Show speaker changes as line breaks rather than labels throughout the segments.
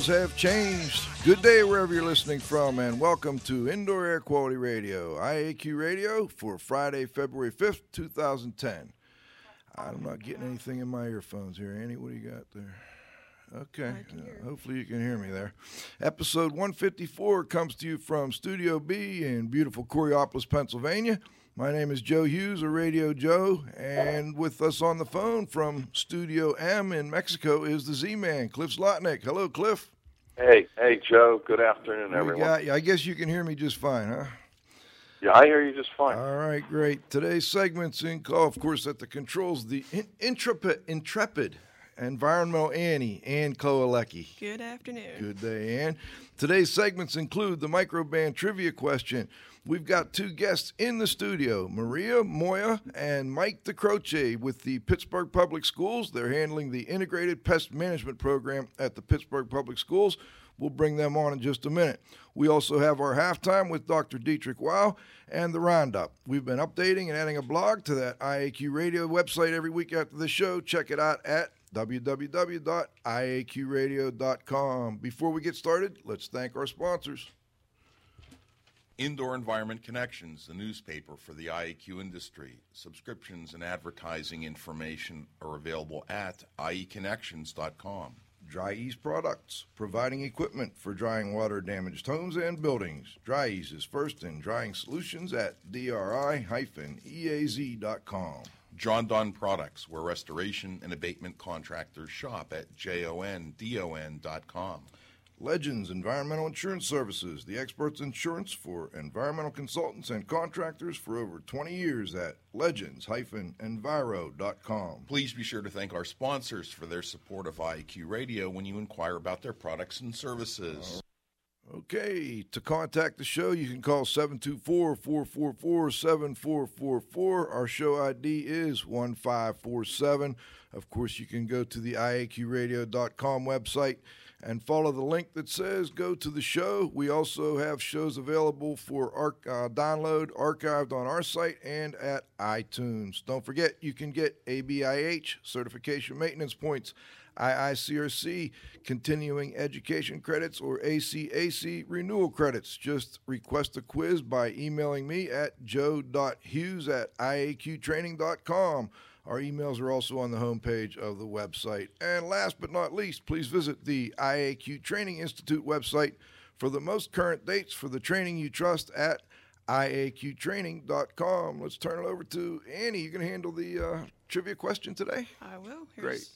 Rules have changed.
Good day wherever you're listening from, and welcome to Indoor Air Quality Radio, IAQ Radio, for Friday, February 5th, 2010. I'm not getting anything in my earphones here. Annie, what do you got there? Okay, uh, hopefully you can hear me there. Episode 154 comes to you from Studio B in beautiful Coraopolis, Pennsylvania. My name is Joe Hughes, or Radio Joe, and with us on the phone from Studio M in Mexico is the Z-Man, Cliff Zlotnik. Hello, Cliff.
Hey, hey, Joe. Good afternoon,
We
everyone.
got you. I guess you can hear me just fine, huh?
yeah, I hear you just fine.
All right, great. Today's segment's in call, of course, at the controls, the in- intrepid, intrepid environmental Annie, Ann Koalecki.
Good afternoon.
Good day, Ann. Today's segments include the Microban trivia question. We've got two guests in the studio, Maria Moio and Mike Dicroce with the Pittsburgh Public Schools. They're handling the integrated pest management program at the Pittsburgh Public Schools. We'll bring them on in just a minute. We also have our halftime with Dr. Dietrich Wow and the Roundup. We've been updating and adding a blog to that IAQ radio website every week after the show. Check it out at www.iaqradio.com. Before we get started, let's thank our sponsors.
Indoor Environment Connections, the newspaper for the IEQ industry. Subscriptions and advertising information are available at ieconnections.com.
Dri-Eaz Products, providing equipment for drying water damaged homes and buildings. Dri-Eaz is first in drying solutions at dri-eaz.com.
Jon-Don Products, where restoration and abatement contractors shop at jondon.com.
Legends Environmental Insurance Services, the experts insurance for environmental consultants and contractors for over 20 years at legends-enviro.com.
Please be sure to thank our sponsors for their support of IAQ Radio when you inquire about their products and services.
Okay, to contact the show, you can call 724 444 7444. Our show ID is 1547. Of course, you can go to the IAQradio.com website and follow the link that says go to the show. We also have shows available for uh, download, archived on our site and at iTunes. Don't forget, you can get ABIH certification maintenance points. IICRC continuing education credits or ACAC renewal credits. Just request a quiz by emailing me at joe.hughes at iaqtraining.com. Our emails are also on the homepage of the website. And last but not least, please visit the IAQ Training Institute website for the most current dates for the training you trust at iaqtraining.com. Let's turn it over to Annie. You can handle the uh, trivia question today?
I will.
Great.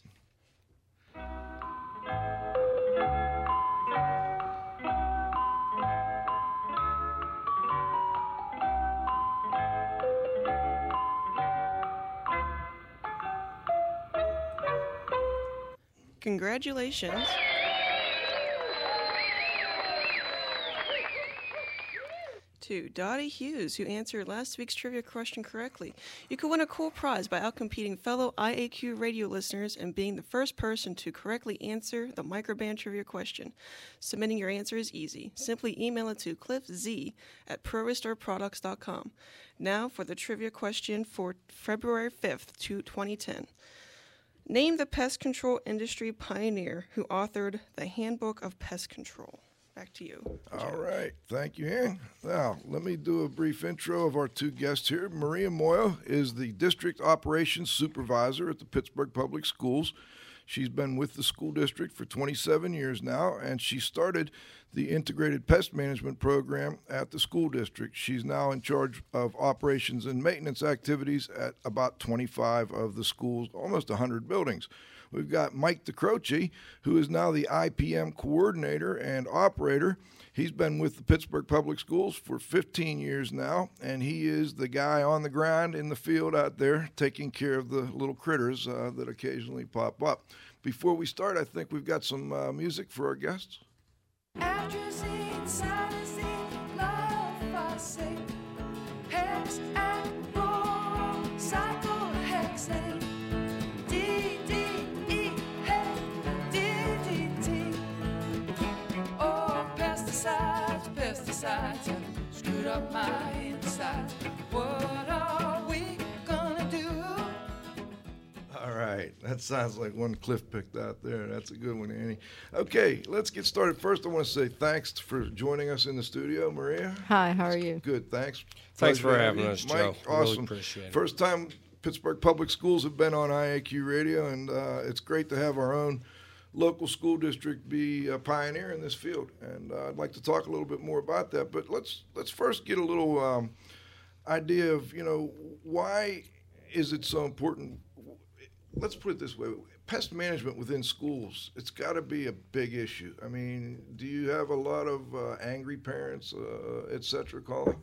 Congratulations. to Dottie Hughes, who answered last week's trivia question correctly. You could win a cool prize by outcompeting fellow IAQ radio listeners and being the first person to correctly answer the Microban trivia question. Submitting your answer is easy. Simply email it to cliffz at prorestoreproducts.com. Now for the trivia question for February 5th, 2010. Name the pest control industry pioneer who authored the Handbook of Pest Control. Back to you.
All right. Thank you, Ann. Now, let me do a brief intro of our two guests here. Maria Moio is the District Operations Supervisor at the Pittsburgh Public Schools. She's been with the school district for 27 years now, and she started the integrated pest management program at the school district. She's now in charge of operations and maintenance activities at about 25 of the schools, almost 100 buildings. We've got Mike Dicroce, who is now the IPM coordinator and operator. He's been with the Pittsburgh Public Schools for 15 years now, and he is the guy on the ground in the field out there taking care of the little critters uh, that occasionally pop up. Before we start, I think we've got some uh, music for our guests.
Up my insides. What are we gonna do?
All right, that sounds like one Cliff picked out there. That's a good one, Annie. Okay, let's get started. First, I want to say thanks for joining us in the studio, Maria.
Hi, how are you?
Good, thanks.
Thanks
Pleasure
for having us,
Mike,
Joe. Really
Awesome.
appreciate it.
First time Pittsburgh Public Schools have been on IAQ Radio, and uh, it's great to have our own local school district be a pioneer in this field. And uh, I'd like to talk a little bit more about that. But let's let's first get a little um, idea of you know why is it so important let's put it this way pest management within schools it's got to be a big issue i mean do you have a lot of uh, angry parents uh, et cetera calling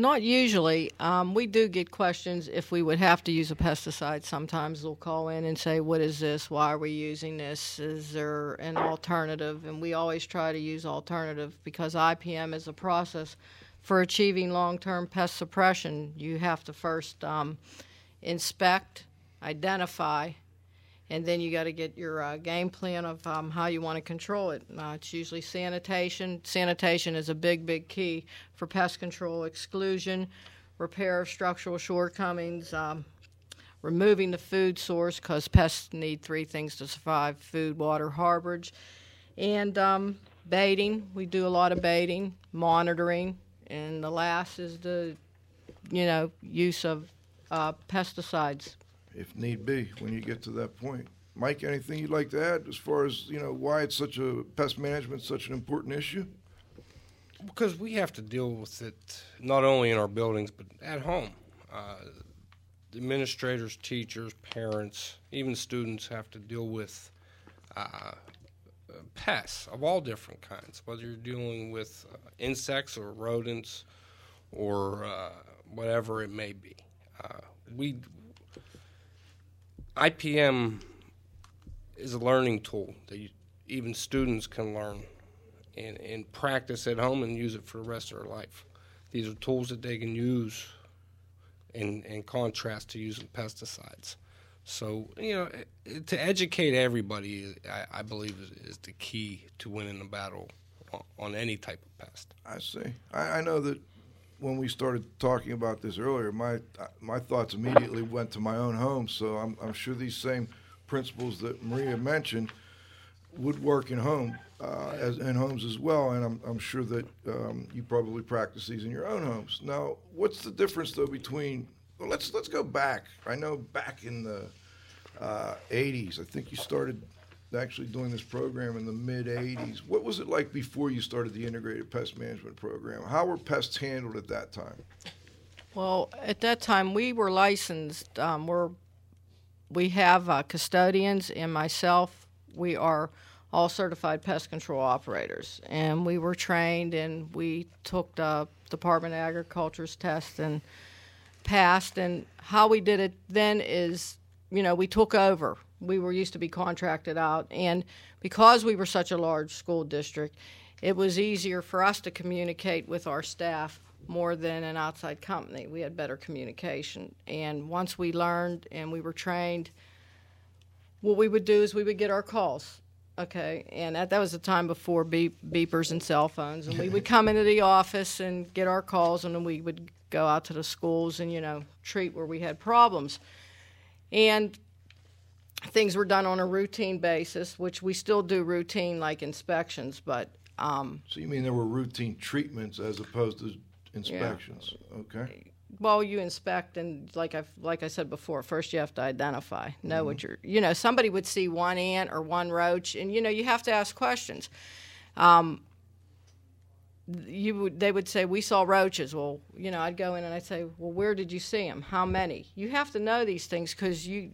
Not usually. Um, we do get questions if we would have to use a pesticide. Sometimes they'll call in and say, What is this? Why are we using this? Is there an alternative? And we always try to use alternative because IPM is a process for achieving long term pest suppression. You have to first um, inspect, identify, and then you got to get your uh, game plan of um, how you want to control it. Uh, it's usually sanitation. Sanitation is a big, big key for pest control, exclusion, repair of structural shortcomings, um, removing the food source because pests need three things to survive food, water, harborage, and um, baiting. We do a lot of baiting, monitoring, and the last is the you know use of uh, pesticides.
If need be when you get to that point mike anything you'd like to add as far as you know why it's such a pest management such an important issue
because we have to deal with it not only in our buildings but at home. Uh, administrators, teachers, parents, even students have to deal with uh, pests of all different kinds, whether you're dealing with uh, insects or rodents or uh, whatever it may be. Uh, we IPM is a learning tool that you, even students can learn and, and practice at home and use it for the rest of their life. These are tools that they can use in, in contrast to using pesticides. So, you know, eh, to educate everybody, I, I believe, is, is the key to winning the battle on, on any type of pest.
I see. I, I know that when we started talking about this earlier, my my thoughts immediately went to my own home. So I'm, I'm sure these same principles that Maria mentioned would work in home uh, as in homes as well. And I'm, I'm sure that um, you probably practice these in your own homes. Now, what's the difference though between? Well, let's let's go back. I know back in the uh, 80s, I think you started actually doing this program in the mid 80s. What was it like before you started the integrated pest management program? How were pests handled at that time?
Well, at that time we were licensed. Um, we're we have uh, custodians and myself. We are all certified pest control operators, and we were trained and we took the Department of Agriculture's test and passed. And how we did it then is, you know, we took over. We were used to be contracted out, and because we were such a large school district, it was easier for us to communicate with our staff more than an outside company. We had better communication. And once we learned and we were trained, what we would do is we would get our calls. Okay, and that, that was the time before beep, beepers and cell phones, and we would come into the office and get our calls, and then we would go out to the schools and you know treat where we had problems, and things were done on a routine basis, which we still do routine like inspections, but um,
So you mean there were routine treatments as opposed to inspections? Okay.
well, you inspect, and like I like I said before, first you have to identify, know
Mm-hmm.
what you're. You know, somebody would see one ant or one roach, and you know you have to ask questions. Um, you would, they would say we saw roaches. Well, you know, I'd go in and I'd say, well, where did you see them? How many? You have to know these things because you.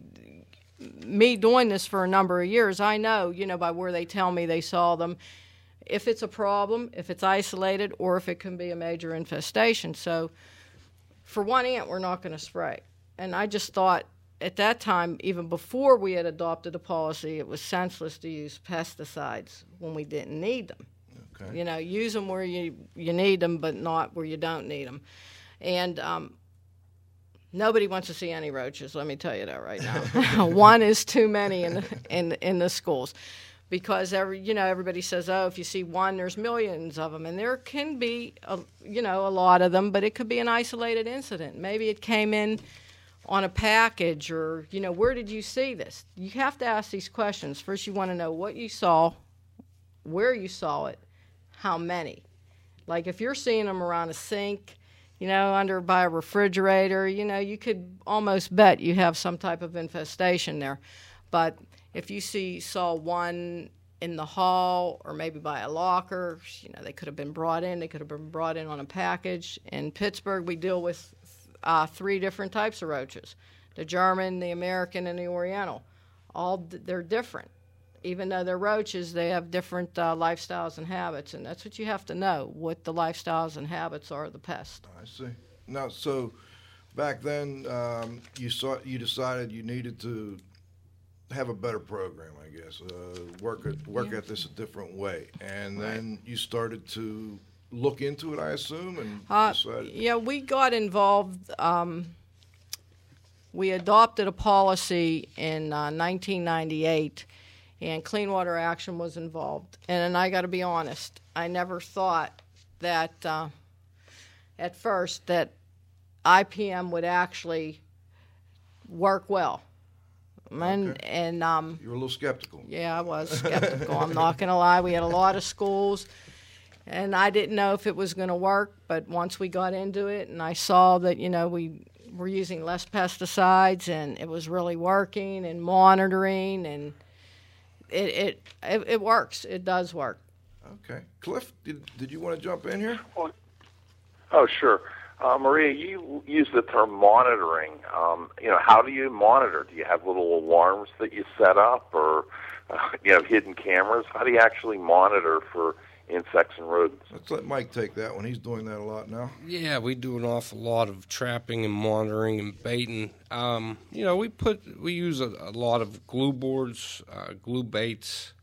Me doing this for a number of years, I know, you know, by where they tell me they saw them, if it's a problem, if it's isolated, or if it can be a major infestation. So, for one ant, we're not going to spray. And I just thought at that time, even before we had adopted a policy, it was senseless to use pesticides when we didn't need them.
Okay.
You know, use them where you, you need them, but not where you don't need them. And um, nobody wants to see any roaches. Let me tell you that right now. One is too many in the, in in the schools. Because every you know everybody says oh if you see one there's millions of them and there can be a, you know a lot of them but it could be an isolated incident. Maybe it came in on a package or you know where did you see this? You have to ask these questions. First you want to know what you saw where you saw it how many. Like if you're seeing them around a sink you know under by a refrigerator you know you could almost bet you have some type of infestation there but if you see saw one in the hall or maybe by a locker, you know they could have been brought in. They could have been brought in on a package. In Pittsburgh, we deal with uh, three different types of roaches: the German, the American, and the Oriental. All they're different. Even though they're roaches, they have different uh, lifestyles and habits, and that's what you have to know: what the lifestyles and habits are of the pest.
I see. Now, so back then, um, you saw you decided you needed to have a better program, I guess. Uh, work at work
Yeah.
at this a different way, and then you started to look into it, I assume, and
Uh,
decided.
yeah, we got involved. Um, we adopted a policy in uh, 1998, and Clean Water Action was involved. And, and I got to be honest, I never thought that uh, at first that IPM would actually work well. And,
Okay.
and um,
You were a little skeptical.
yeah, I was skeptical. I'm not going to lie. We had a lot of schools, and I didn't know if it was going to work. But once we got into it, and I saw that you know we were using less pesticides, and it was really working, and monitoring, and it it it, it works. It does work.
Okay, Cliff, did, did you want to jump in here?
Oh, sure. Uh, Maria, you use the term monitoring. Um, you know, how do you monitor? Do you have little alarms that you set up, or uh, you have hidden cameras? How do you actually monitor for insects and rodents?
Let's let Mike take that one. He's doing that a lot now.
Yeah, we do an awful lot of trapping and monitoring and baiting. Um, you know, we put we use a, a lot of glue boards, uh, glue baits.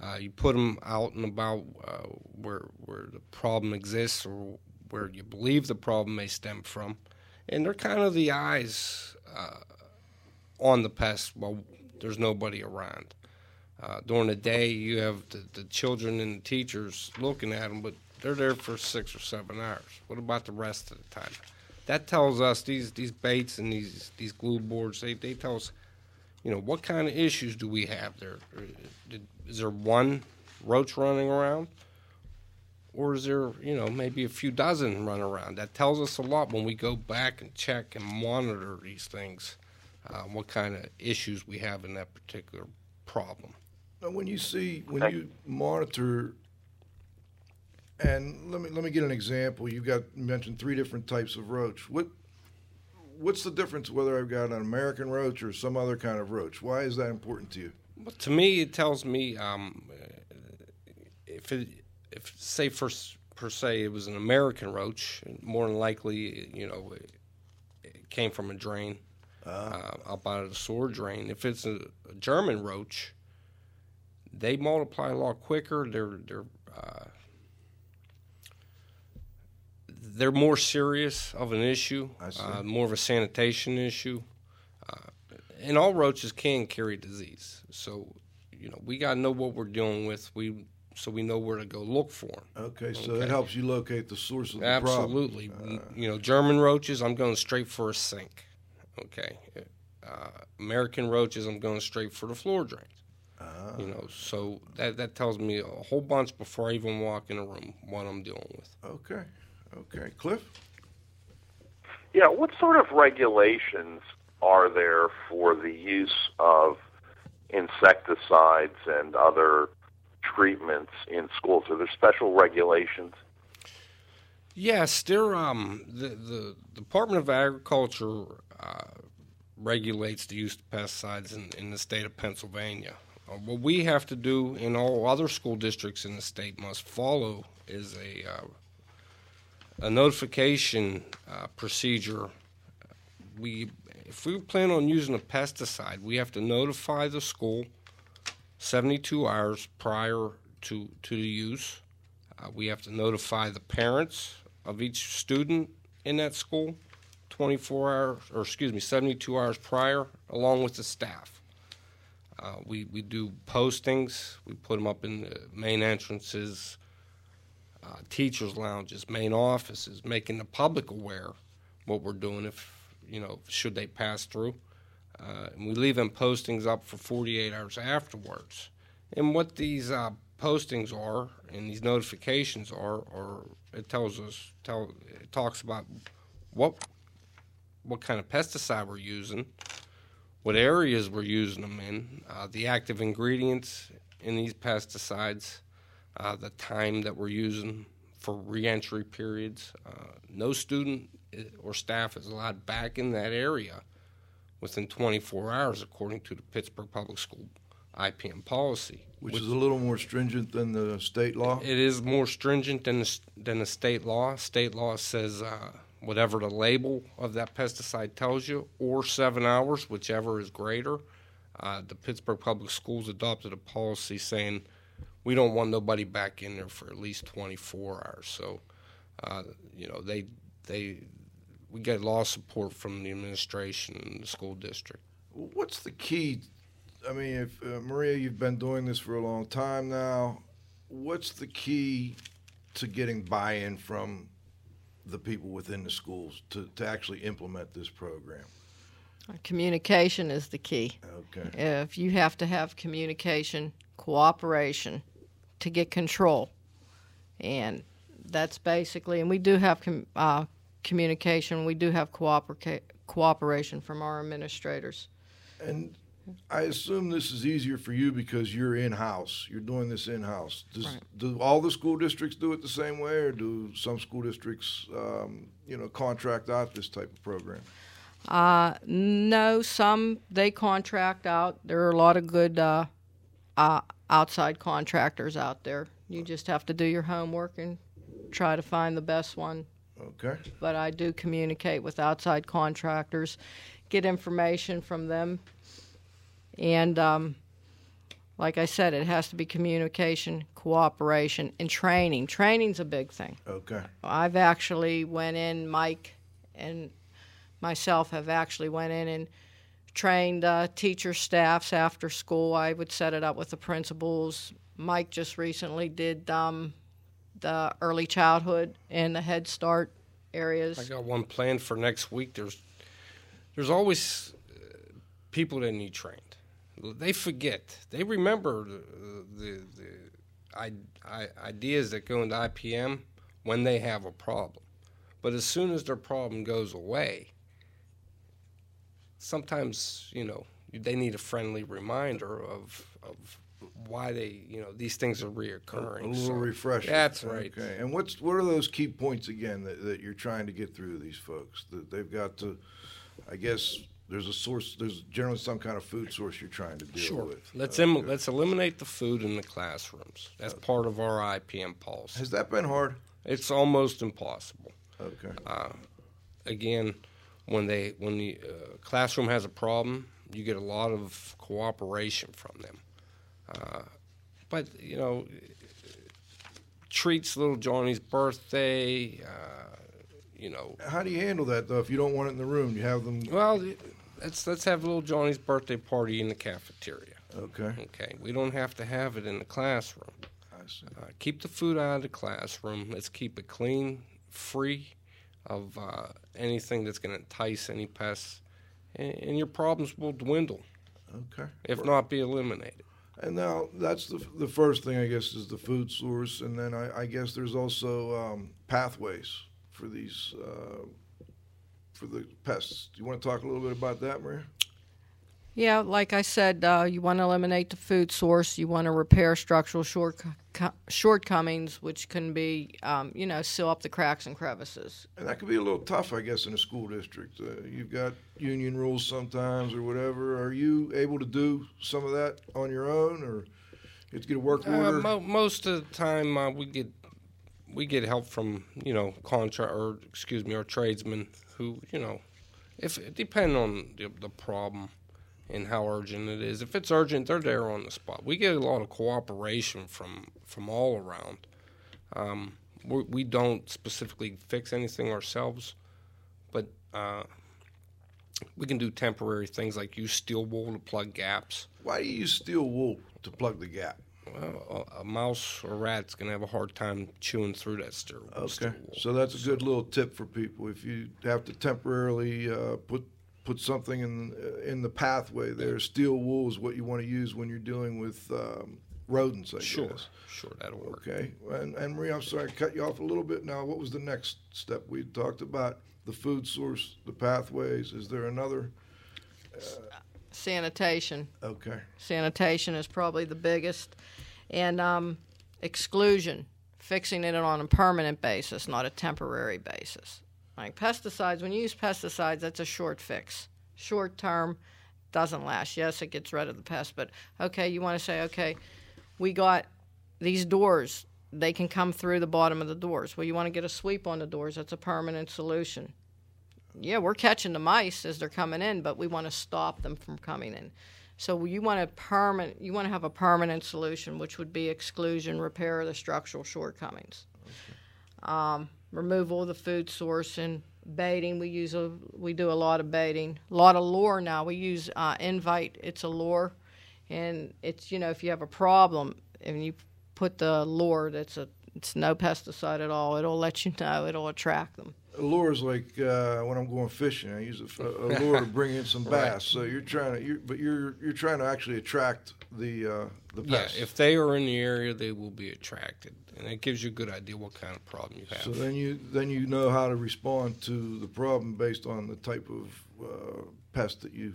Uh, you put them out and about uh, where where the problem exists or where you believe the problem may stem from, and they're kind of the eyes uh, on the pest while there's nobody around. Uh, during the day, you have the, the children and the teachers looking at them, but they're there for six or seven hours. What about the rest of the time? That tells us these these baits and these these glue boards. They they tell us, you know, what kind of issues do we have there? Is there one roach running around, or is there you know maybe a few dozen run around? That tells us a lot when we go back and check and monitor these things. Uh, what kind of issues we have in that particular problem.
Now, when you see when you monitor, and let me let me get an example. You've got you mentioned three different types of roach. What what's the difference whether I've got an American roach or some other kind of roach? Why is that important to you?
Well, to me, it tells me um, if it, if say for per se it was an American roach, more than likely, you know, it, it came from a drain uh, up out of the sewer drain. If it's a, a German roach, they multiply a lot quicker. They're they're uh, they're more serious of an issue, uh, more of a sanitation issue. Uh, and all roaches can carry disease, so you know we got to know what we're dealing with. We so we know where to go look for them.
Okay, so
Okay.
that helps you locate the source of the
Absolutely.
problem. Uh,
you know, German roaches, I'm going straight for a sink. Okay. Uh, American roaches, I'm going straight for the floor drains. You know, so that that tells me a whole bunch before I even walk in a room what I'm dealing with.
okay, okay, Cliff.
Yeah, what sort of regulations are there for the use of insecticides and other treatments in schools? Are there special regulations?
Yes, there. Um, the the Department of Agriculture uh, regulates the use of pesticides in, in the state of Pennsylvania. Uh, what we have to do, and all other school districts in the state must follow, is a uh, a notification uh, procedure. We, if we plan on using a pesticide, we have to notify the school 72 hours prior to to the use. Uh, we have to notify the parents of each student in that school 24 hours, or excuse me, 72 hours prior, along with the staff. Uh, we, we do postings, we put them up in the main entrances, uh, teachers' lounges, main offices, making the public aware what we're doing if, you know, should they pass through. Uh, and we leave them postings up for 48 hours afterwards. And what these uh, postings are and these notifications are, or it tells us, tell, it talks about what what kind of pesticide we're using, what areas we're using them in, uh, the active ingredients in these pesticides, uh, the time that we're using for reentry periods. Uh, no student or staff is allowed back in that area within 24 hours, according to the Pittsburgh Public School IPM policy.
Which is a little more stringent than the state law.
It is more stringent than the, than the state law. State law says uh, whatever the label of that pesticide tells you, or seven hours, whichever is greater. Uh, the Pittsburgh Public Schools adopted a policy saying we don't want nobody back in there for at least 24 hours. So, uh, you know, they they we get law support from the administration and the school district.
What's the key? I mean, if uh, Maria, you've been doing this for a long time now. What's the key to getting buy-in from the people within the schools to, to actually implement this program?
Communication is the key.
Okay.
If you have to have communication, cooperation to get control, and that's basically, and we do have com, uh, communication. We do have coopera- cooperation from our administrators.
And I assume this is easier for you because you're in house. You're doing this in house.
Right.
do all the school districts do it the same way, or do some school districts, um, you know, contract out this type of program?
Uh, no, some they contract out. There are a lot of good uh, uh, outside contractors out there. You just have to do your homework and try to find the best one.
Okay.
But I do communicate with outside contractors, get information from them, and um, like I said, it has to be communication, cooperation, and training. Training's a big thing.
Okay.
I've actually went in, Mike and myself have actually went in and trained uh, teacher staffs after school. I would set it up with the principals. Mike just recently did um, the early childhood and the Head Start areas.
I got one planned for next week. There's there's always uh, people that need trained. They forget. They remember the the, the I, I, ideas that go into IPM when they have a problem, but as soon as their problem goes away, sometimes you know they need a friendly reminder of of why they you know these things are reoccurring.
A little
So
refresher.
That's right.
Okay. And what's what are those key points again that, that you're trying to get through to these folks? That they've got to, I guess there's a source. There's generally some kind of food source you're trying to deal
Sure.
with.
Let's
Okay.
em- let's eliminate the food in the classrooms. That's part of our IPM policy.
Has that been hard?
It's almost impossible.
Okay.
Uh, again, when they when the uh, classroom has a problem, you get a lot of cooperation from them. Uh, but you know, treats little Johnny's birthday, uh, you know.
How do you handle that though? If you don't want it in the room, you have them.
Well, let's let's have little Johnny's birthday party in the cafeteria.
Okay.
Okay. We don't have to have it in the classroom.
I see.
Uh, keep the food out of the classroom. Let's keep it clean, free of uh, anything that's going to entice any pests, and, and your problems will dwindle,
Okay.
if not be eliminated.
And now that's the the first thing I guess is the food source, and then I, I guess there's also um, pathways for these uh, for the pests. Do you want to talk a little bit about that, Maria?
Yeah, like I said, uh, you want to eliminate the food source. You want to repair structural short, shortcomings, which can be, um, you know, seal up the cracks and crevices.
And that could be a little tough, I guess, in a school district. Uh, you've got union rules sometimes or whatever. Are you able to do some of that on your own, or you have to get a work
Uh, mo- most of the time, uh, we get we get help from you know contra or excuse me, our tradesmen who you know, if depending on the, the problem and how urgent it is. If it's urgent, they're there on the spot. We get a lot of cooperation from from all around. Um, we, we don't specifically fix anything ourselves, but uh, we can do temporary things like use steel wool to plug gaps.
Why do you use steel wool to plug the gap?
Well, a, mouse or rat's gonna have a hard time chewing through that steel, steel
Okay, so that's a good little tip for people. If you have to temporarily uh, put put something in uh, in the pathway there, steel wool is what you want to use when you're dealing with um, rodents. I
Sure,
guess.
sure, that'll work.
Okay, and, and Maria, I'm sorry, I cut you off a little bit. Now, what was the next step? We talked about the food source, the pathways. Is there another?
Sanitation.
Okay.
Sanitation is probably the biggest. And um, exclusion, fixing it on a permanent basis, not a temporary basis. Like pesticides, when you use pesticides, that's a short fix. Short term, doesn't last. Yes, it gets rid of the pest, but okay, you want to say, okay, we got these doors, they can come through the bottom of the doors. Well, you want to get a sweep on the doors, that's a permanent solution. Yeah, we're catching the mice as they're coming in, but we want to stop them from coming in. So you want a permanent, you want to have a permanent solution, which would be exclusion, repair of the structural shortcomings, um, removal of the food source, and baiting. We use a, we do a lot of baiting, a lot of lure now. We use uh, invite. It's a lure, and it's you know if you have a problem and you put the lure that's a it's no pesticide at all. It'll let you know. It'll attract them.
A lure is like uh, when I'm going fishing. I use a, a lure to bring in some bass.
Right.
So you're trying to, you're, but you're you're trying to actually attract the uh, the
Yeah, if they are in the area, they will be attracted, and it gives you a good idea what kind of problem you have.
So then you then you know how to respond to the problem based on the type of uh, pest that you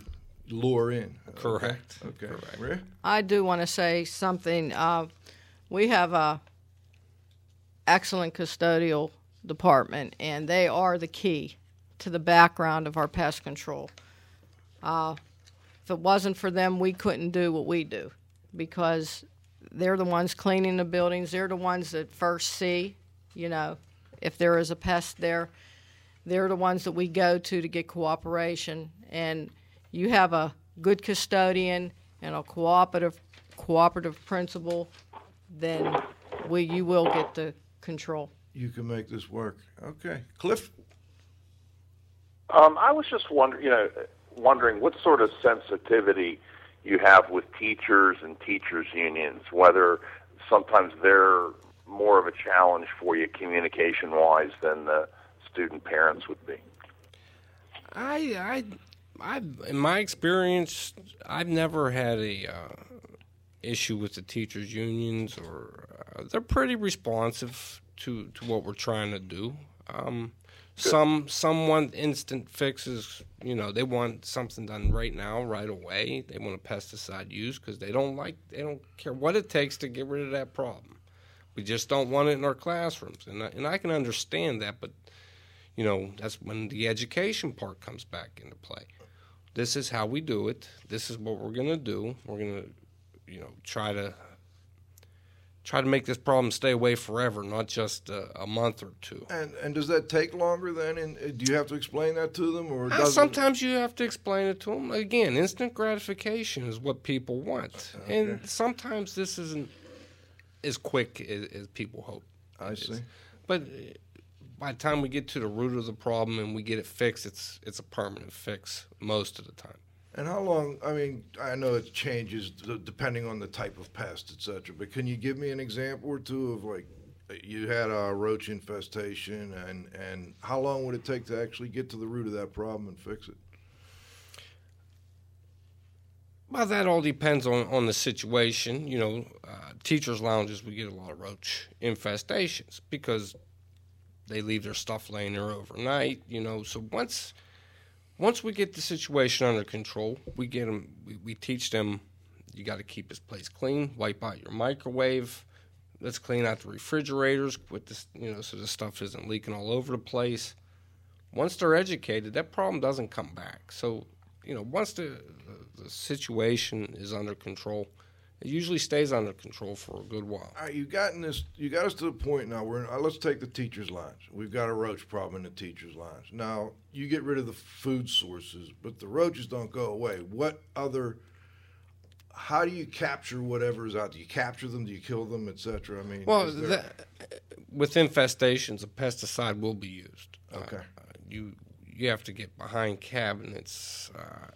lure in.
Correct.
Okay.
Correct.
Maria?
I do want to say something. Uh, we have a excellent custodial department, and they are the key to the background of our pest control. Uh, if it wasn't for them, we couldn't do what we do because they're the ones cleaning the buildings. They're the ones that first see, you know, if there is a pest there. They're the ones that we go to to get cooperation. And you have a good custodian and a cooperative cooperative principal, then we you will get the control.
You can make this work. Okay. Cliff?
Um, I was just wondering, you know, wondering what sort of sensitivity you have with teachers and teachers unions. Whether sometimes they're more of a challenge for you communication-wise than the student parents would be.
I, I, I, in my experience, I've never had a uh, issue with the teachers' unions, or uh, they're pretty responsive to, to what we're trying to do. Um, some some want instant fixes. You know, they want something done right now, right away. They want a pesticide use because they don't like, they don't care what it takes to get rid of that problem. We just don't want it in our classrooms, and I, and I can understand that, but you know that's when the education part comes back into play. This is how we do it. This is what we're gonna do. We're gonna, you know, try to try to make this problem stay away forever, not just a, a month or two.
And and does that take longer then? And uh, do you have to explain that to them, or
Uh, sometimes you have to explain it to them. Again, instant gratification is what people want, and sometimes this isn't as quick as, as people hope.
I
is.
see.
But uh, by the time we get to the root of the problem and we get it fixed, it's it's a permanent fix most of the time.
And how long? I mean, I know it changes depending on the type of pest, et cetera. But can you give me an example or two of like you had a roach infestation, and and how long would it take to actually get to the root of that problem and fix it?
Well, that all depends on, on the situation. You know, uh, teachers' lounges, we get a lot of roach infestations because they leave their stuff laying there overnight. You know, so once once we get the situation under control, we get them. We, we teach them. You got to keep this place clean. Wipe out your microwave. Let's clean out the refrigerators with this. You know, so the stuff isn't leaking all over the place. Once they're educated, that problem doesn't come back. So, you know, once the the situation is under control, it usually stays under control for a good while.
All right, you gotten this. You got us to the point now. We're in, uh, let's take the teachers' lounge. We've got a roach problem in the teachers' lounge. Now you get rid of the food sources, but the roaches don't go away. What other? How do you capture whatever is out? Do you capture them? Do you kill them, etc.? I mean,
Well,
there-
that, with infestations, a pesticide will be used.
Okay.
Uh, you you have to get behind cabinets, uh,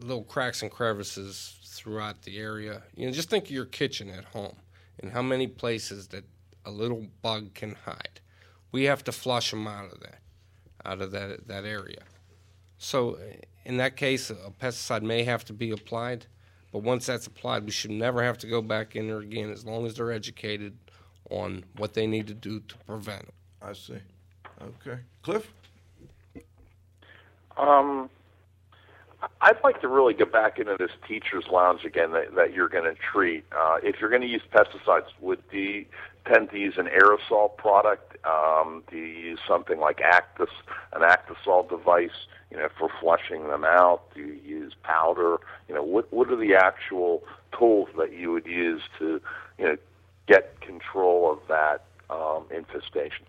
little cracks and crevices throughout the area. You know, just think of your kitchen at home and how many places that a little bug can hide. We have to flush them out of that, out of that that area. So, in that case, a pesticide may have to be applied, but once that's applied, we should never have to go back in there again as long as they're educated on what they need to do to prevent them.
I see. Okay, Cliff.
Um, I'd like to really get back into this teachers' lounge again that, that you're going to treat. Uh, if you're going to use pesticides, would you tend to use an aerosol product? Um, do you use something like Actus, an Actisol device, you know, for flushing them out? Do you use powder? You know, what what are the actual tools that you would use to, you know, get control of that um, infestation?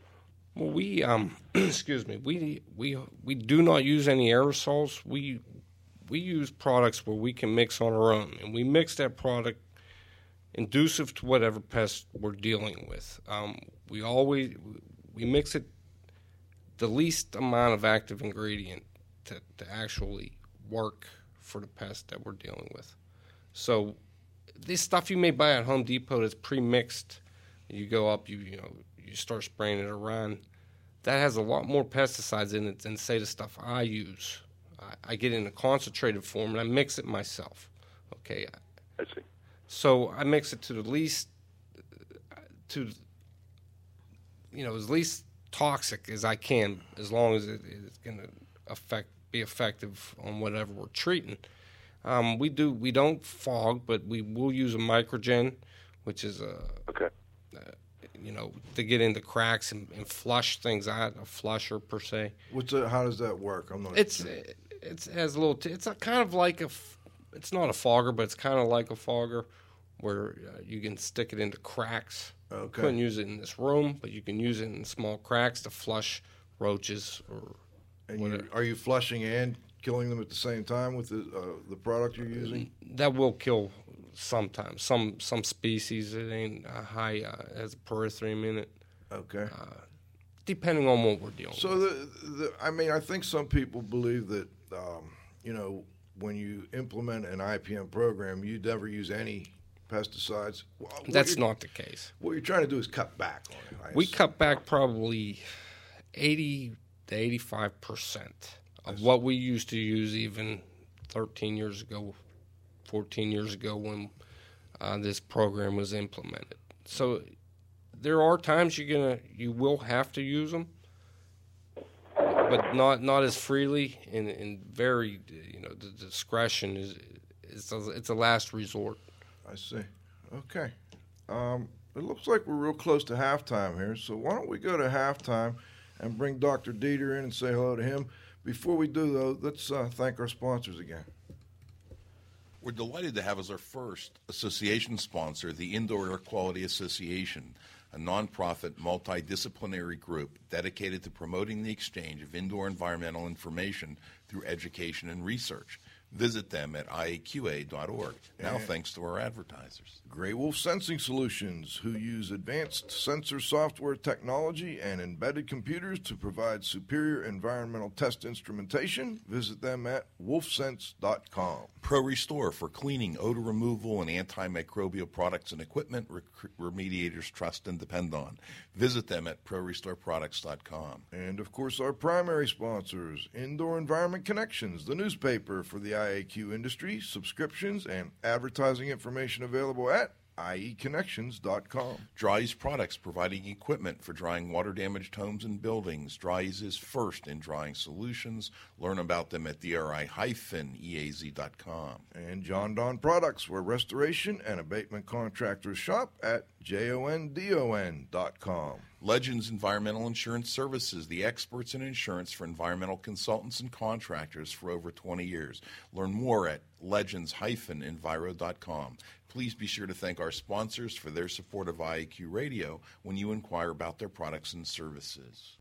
Well, we um, excuse me, we we we do not use any aerosols. We we use products where we can mix on our own, and we mix that product inducive to whatever pest we're dealing with. Um, we always we mix it the least amount of active ingredient to, to actually work for the pest that we're dealing with. So this stuff you may buy at Home Depot that's pre-mixed. You go up, you you know, you start spraying it around. That has a lot more pesticides in it than say the stuff I use. I, I get it in a concentrated form and I mix it myself. Okay,
I see.
so I mix it to the least, to, you know, as least toxic as I can, as long as it is going to affect be effective on whatever we're treating. Um, we do we don't fog, but we will use a microgen, which is a
okay.
you know, to get into cracks and, and flush things out, a flusher per se.
What's that? How does that work? I'm not.
It's it's has a little. T- it's a kind of like a. f- It's not a fogger, but it's kind of like a fogger, where uh, you can stick it into cracks.
Okay.
Couldn't use it in this room, but you can use it in small cracks to flush roaches or.
And you, are you flushing and killing them at the same time with the uh, the product you're using?
That will kill sometimes. Some some species it ain't a high uh, has a perithrium in it.
Okay.
depending on what we're dealing. With.
So the, the I mean, I think some people believe that um, you know when you implement an IPM program, you never use any pesticides. Well,
That's not the case.
What you're trying to do is cut back on it. I
We
assume.
cut back probably 80 to 85 percent of what we used to use even 13 years ago, 14 years ago when uh, this program was implemented. So there are times you're gonna you will have to use them, but not not as freely and, and very you know the discretion is is a, it's a last resort.
I see. Okay. Um, it looks like we're real close to halftime here, so why don't we go to halftime and bring Dr. Dieter in and say hello to him? Before we do, though, let's uh, thank our sponsors again.
We're delighted to have as our first association sponsor the Indoor Air Quality Association, a nonprofit multidisciplinary group dedicated to promoting the exchange of indoor environmental information through education and research. Visit them at iaqa.org. Now,
And-
thanks to our advertisers.
Grey Wolf Sensing Solutions, who use advanced sensor software technology and embedded computers to provide superior environmental test instrumentation. Visit them at wolfsense.com.
Pro Restore for cleaning, odor removal, and antimicrobial products and equipment rec- remediators trust and depend on. Visit them at prorestoreproducts.com.
And of course, our primary sponsors Indoor Environment Connections, the newspaper for the IAQ industry, subscriptions and advertising information available at ieconnections.com.
Dri-Eaz Products providing equipment for drying water damaged homes and buildings. Dri-Eaz is first in drying solutions. Learn about them at DRI-EAZ.com.
And Jon-Don Products, where restoration and abatement contractors shop at jondon.com.
Legends Environmental Insurance Services, the experts in insurance for environmental consultants and contractors for over 20 years. Learn more at legends-enviro.com. Please be sure to thank our sponsors for their support of IAQ Radio when you inquire about their products and services.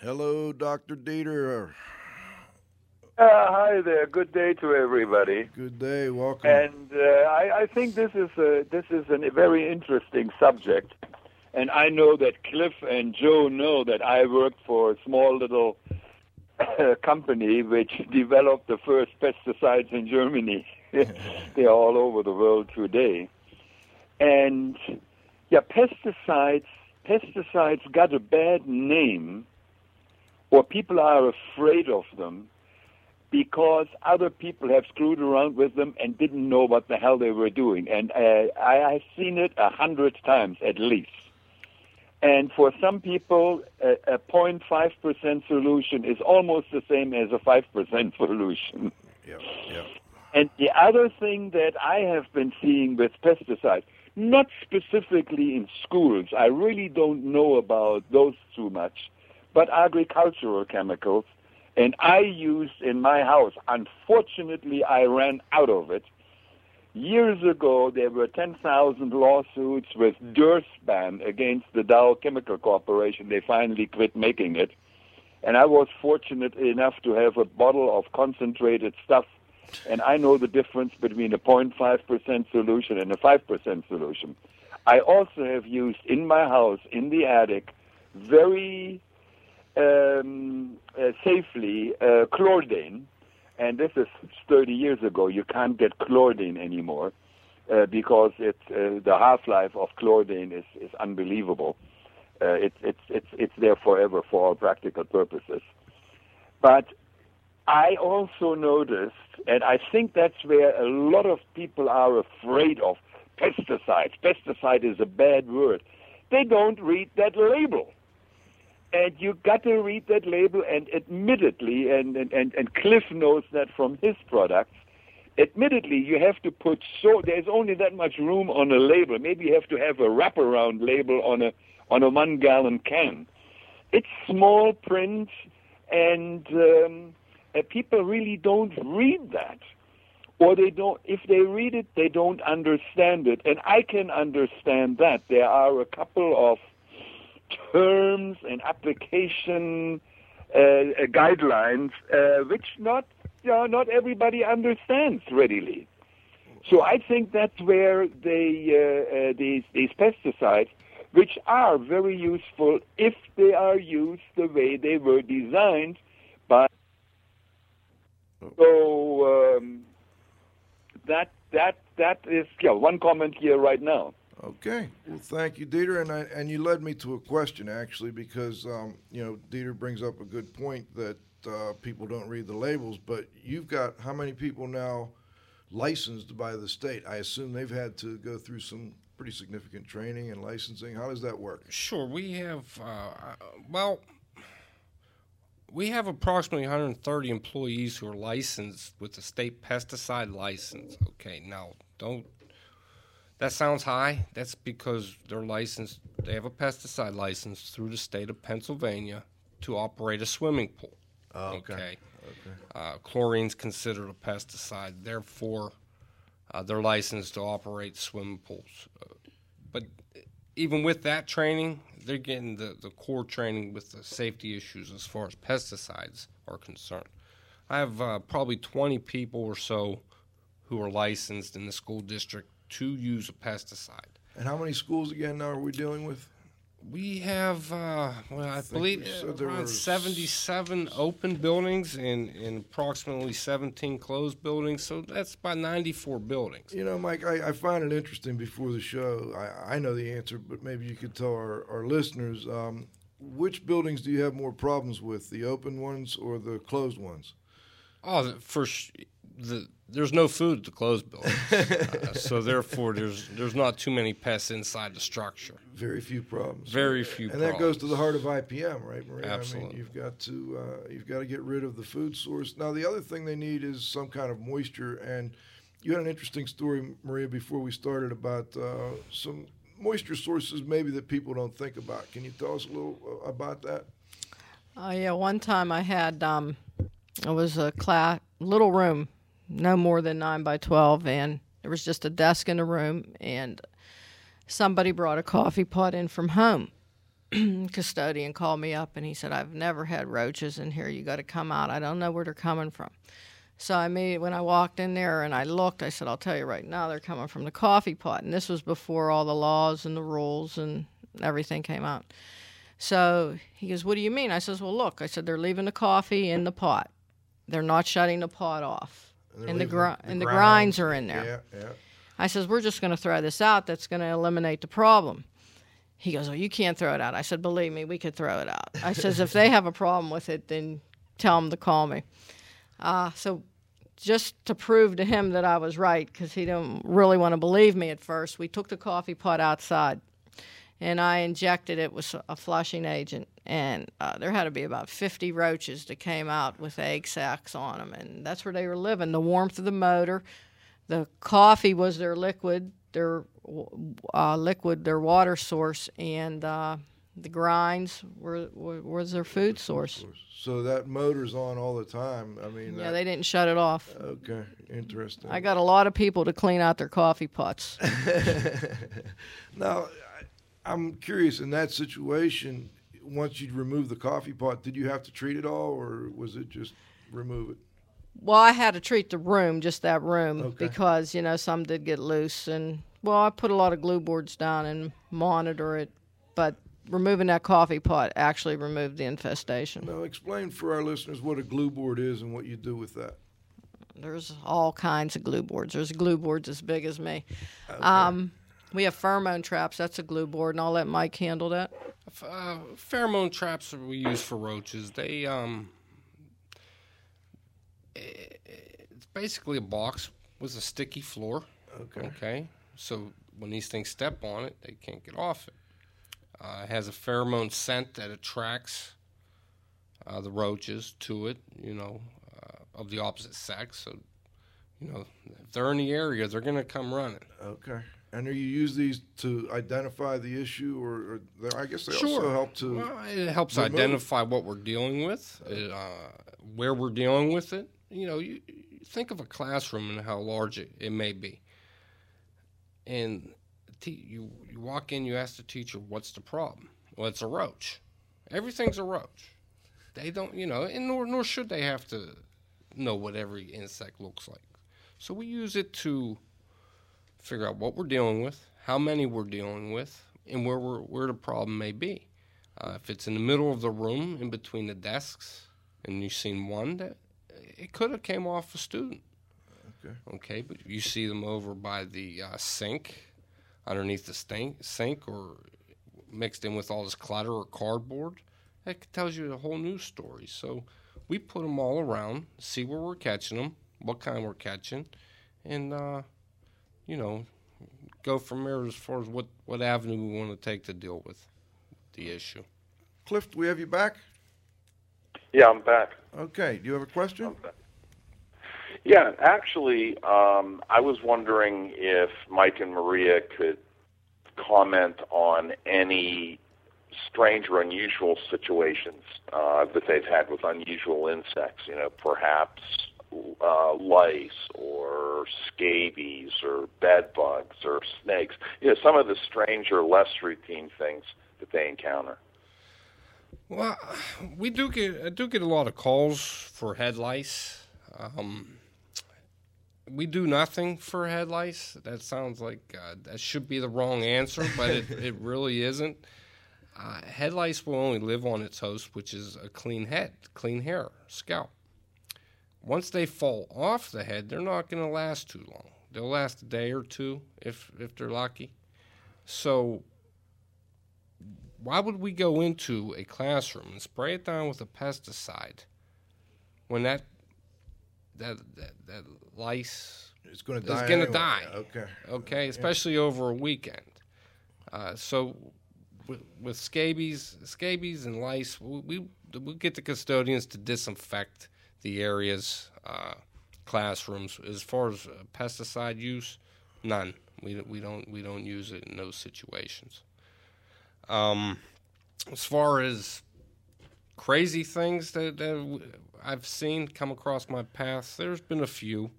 Hello, Dr. Dieter.
Uh, hi there. Good day to everybody.
Good day. Welcome.
And uh, I, I think this is a, this is a very interesting subject. And I know that Cliff and Joe know that I worked for a small little uh, company which developed the first pesticides in Germany. They're all over the world today. And yeah, pesticides pesticides got a bad name, or people are afraid of them because other people have screwed around with them and didn't know what the hell they were doing. And uh, I, I've seen it a hundred times at least. And for some people, a, a 0.5% solution is almost the same as a 5% solution.
Yep, yep.
And the other thing that I have been seeing with pesticides, not specifically in schools, I really don't know about those too much, but agricultural chemicals. And I used in my house, unfortunately, I ran out of it. Years ago, there were 10,000 lawsuits with Dursban against the Dow Chemical Corporation. They finally quit making it. And I was fortunate enough to have a bottle of concentrated stuff and I know the difference between a 0.5% solution and a 5% solution. I also have used in my house, in the attic, very um, uh, safely uh, chlordane, and this is 30 years ago. You can't get chlordane anymore uh, because uh, the half-life of chlordane is, is unbelievable. Uh, it, it's, it's, it's there forever for all practical purposes. But I also noticed, and I think that's where a lot of people are afraid of pesticides. Pesticide is a bad word. They don't read that label. And you got to read that label, and admittedly, and, and, and, Cliff knows that from his products, admittedly, you have to put so, there's only that much room on a label. Maybe you have to have a wraparound label on a, on a one gallon can. It's small print, and um, uh, people really don't read that or they don't if they read it they don't understand it and i can understand that there are a couple of terms and application uh, uh, guidelines uh, which not you know, not everybody understands readily so i think that's where they uh, these these pesticides which are very useful if they are used the way they were designed by so um, that that that is yeah one comment here right now.
Okay. Well, thank you, Dieter, and I, and you led me to a question actually because um, you know Dieter brings up a good point that uh, people don't read the labels, but you've got how many people now licensed by the state? I assume they've had to go through some pretty significant training and licensing. How does that work?
Sure, we have. Uh, well, we have approximately 130 employees who are licensed with the state pesticide license. Okay, now don't. That sounds high. That's because they're licensed. They have a pesticide license through the state of Pennsylvania to operate a swimming pool.
Oh, okay.
okay. Uh, chlorine's considered a pesticide, therefore, uh, they're licensed to operate swimming pools. Uh, but even with that training, they're getting the, the core training with the safety issues as far as pesticides are concerned. I have uh, probably 20 people or so who are licensed in the school district to use a pesticide.
And how many schools again now are we dealing with?
We have, uh, well, I,
think
believe
there
around
was-
77 open buildings and, and approximately 17 closed buildings. So that's about 94 buildings.
You know, Mike, I, I find it interesting before the show. I, I know the answer, but maybe you could tell our, our listeners um, which buildings do you have more problems with, the open ones or the closed ones?
Oh, the- for sh- the there's no food at the closed buildings, uh, so therefore there's there's not too many pests inside the structure.
Very few problems.
Very few.
and that goes to the heart of IPM, right, Maria? I
Absolutely.
mean, you've got to uh, you've got to get rid of the food source. Now, the other thing they need is some kind of moisture. And you had an interesting story, Maria, before we started about uh, some moisture sources maybe that people don't think about. Can you tell us a little uh, about that?
Oh yeah, one time I had um, it was a class little room, no more than nine by twelve, and there was just a desk in the room, and somebody brought a coffee pot in from home. Custodian called me up and he said, "I've never had roaches in here. You got to come out. I don't know where they're coming from." So I made when I walked in there and I looked, I said, "I'll tell you right now, they're coming from the coffee pot." And this was before all the laws and the rules and everything came out. So he goes, What do you mean? I says, Well, look, I said, they're leaving the coffee in the pot. They're not shutting the pot off. And the,
the
and the
grinds.
grinds are in there.
Yeah, yeah.
I says, We're just going to throw this out. That's going to eliminate the problem. He goes, Oh, you can't throw it out. I said, Believe me, we could throw it out. I says, If they have a problem with it, then tell them to call me. Uh, so just to prove to him that I was right, because he didn't really want to believe me at first, we took the coffee pot outside and I injected it with a flushing agent. And uh, there had to be about 50 roaches that came out with egg sacs on them, and that's where they were living. The warmth of the motor, the coffee was their liquid, their uh, liquid, their water source, and uh, the grinds were, were was their food source.
So that motor's on all the time. I mean,
Yeah,
that-
they didn't shut it off.
Okay, interesting.
I got a lot of people to clean out their coffee pots.
Now, I'm curious. In that situation, once you'd remove the coffee pot, did you have to treat it all, or was it just remove it?
Well, I had to treat the room, just that room,
Okay.
because you know some did get loose, and well, I put a lot of glue boards down and monitor it, but removing that coffee pot actually removed the infestation.
Now, explain for our listeners what a glue board is and what you do with that.
There's all kinds of glue boards. There's glue boards as big as me. Um, we have pheromone traps. That's a glue board, and I'll let Mike handle that.
Uh, pheromone traps that we use for roaches. They um, eh, it's basically a box with a sticky floor.
Okay.
Okay. So when these things step on it, they can't get off it. Uh, it has a pheromone scent that attracts uh, the roaches to it. You know, uh, of the opposite sex. So, you know, if they're in the area, they're going to come running.
Okay. And do you use these to identify the issue, or, or I guess they also help to?
Well, it helps
remove-
identify what we're dealing with, uh, where we're dealing with it. You know, you, you think of a classroom and how large it, it may be. And te- you you walk in, you ask the teacher, "What's the problem?" Well, it's a roach. Everything's a roach. They don't, you know, and nor nor should they have to know what every insect looks like. So we use it to figure out what we're dealing with, how many we're dealing with, and where we're, where the problem may be. Uh, if it's in the middle of the room, in between the desks, and you've seen one, that it could have came off a student.
Okay.
Okay, but you see them over by the uh, sink, underneath the stink, sink, or mixed in with all this clutter or cardboard. That tells you a whole new story. So we put them all around, see where we're catching them, what kind we're catching, and uh, you know, go from there as far as what what avenue we want to take to deal with the issue.
Cliff, do we have you back?
Yeah, I'm back.
Okay. Do you have a question?
Yeah, actually, um, I was wondering if Mike and Maria could comment on any strange or unusual situations uh, that they've had with unusual insects. You know, perhaps uh, lice or scabies or bed bugs or snakes? You know, some of the stranger, less routine things that they encounter.
Well, we do get I do get a lot of calls for head lice. Um, we do nothing for head lice. That sounds like uh, that should be the wrong answer, but it, it really isn't. Uh, head lice will only live on its host, which is a clean head, clean hair, scalp. Once they fall off the head, they're not going to last too long. They'll last a day or two if if they're lucky. So why would we go into a classroom and spray it down with a pesticide when that that that, that lice
It's gonna
is
die
going to die?
Okay.
Okay, especially over a weekend. Uh, so with, with scabies, scabies and lice, we, we we get the custodians to disinfect the areas, uh, classrooms. As far as uh, pesticide use, none. We we don't we don't use it in those situations. Um, as far as crazy things that, that I've seen come across my path, there's been a few.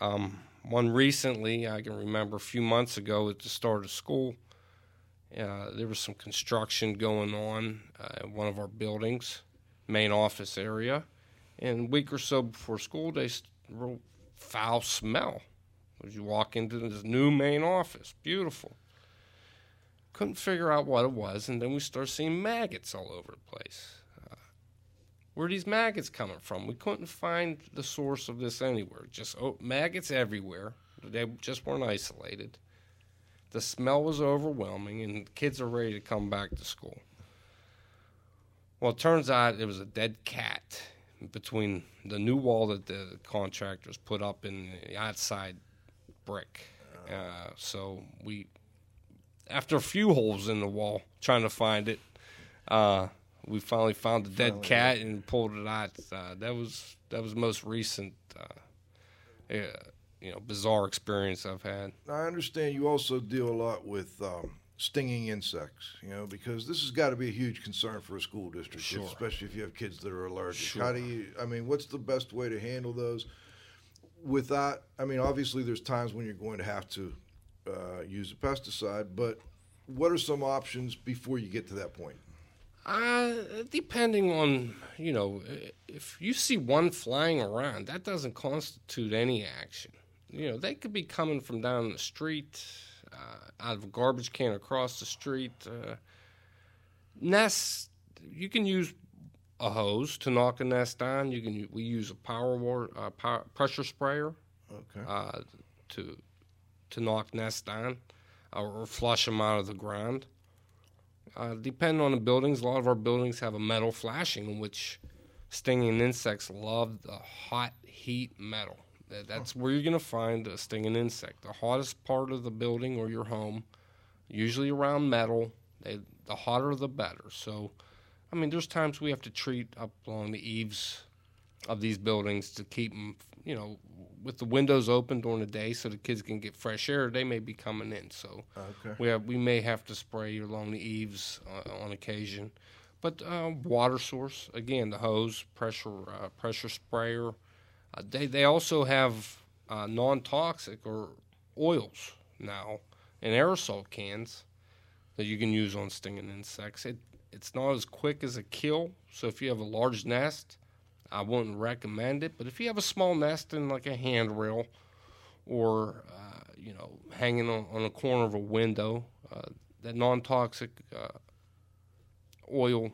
Um, one recently, I can remember a few months ago at the start of school. Uh, there was some construction going on uh, in one of our buildings, main office area, and a week or so before school, st- real foul smell as you walk into this new main office. Beautiful. Couldn't figure out what it was, and then we start seeing maggots all over the place. Uh, where are these maggots coming from? We couldn't find the source of this anywhere. Just oh, maggots everywhere. They just weren't isolated. The smell was overwhelming, and kids are ready to come back to school. Well, it turns out it was a dead cat between the new wall that the contractors put up in the outside brick. Uh, so we, after a few holes in the wall trying to find it, uh, we finally found the dead
Finally,
cat and pulled it out. Uh, that was that was the most recent, uh, uh, you know, bizarre experience I've had.
I understand you also deal a lot with um, stinging insects, you know, because this has got to be a huge concern for a school district,
Sure.
especially if you have kids that are allergic.
Sure.
How do you, I mean, what's the best way to handle those without, I mean, obviously there's times when you're going to have to uh, use a pesticide, but what are some options before you get to that point?
Uh, depending on, you know, if you see one flying around, that doesn't constitute any action. You know, they could be coming from down the street, uh, out of a garbage can across the street. Uh, nests, you can use a hose to knock a nest down. You can we use a power water, uh, power, pressure sprayer
Okay.
uh, to to knock nests down or, flush them out of the ground. Uh, depending on the buildings, a lot of our buildings have a metal flashing, in which stinging insects love the hot heat metal. That, that's where you're going to find a stinging insect. The hottest part of the building or your home, usually around metal. They, the hotter the better. So, I mean, there's times we have to treat up along the eaves of these buildings to keep them, you know, with the windows open during the day so the kids can get fresh air. They may be coming in, so
Okay.
we have, we may have to spray along the eaves uh, on occasion. But uh, water source again, the hose, pressure uh, pressure sprayer. Uh, they they also have uh, non toxic or oils now in aerosol cans that you can use on stinging insects. It it's not as quick as a kill, so if you have a large nest, I wouldn't recommend it. But if you have a small nest in like a handrail or uh, you know hanging on, on a corner of a window, uh, that non-toxic uh, oil,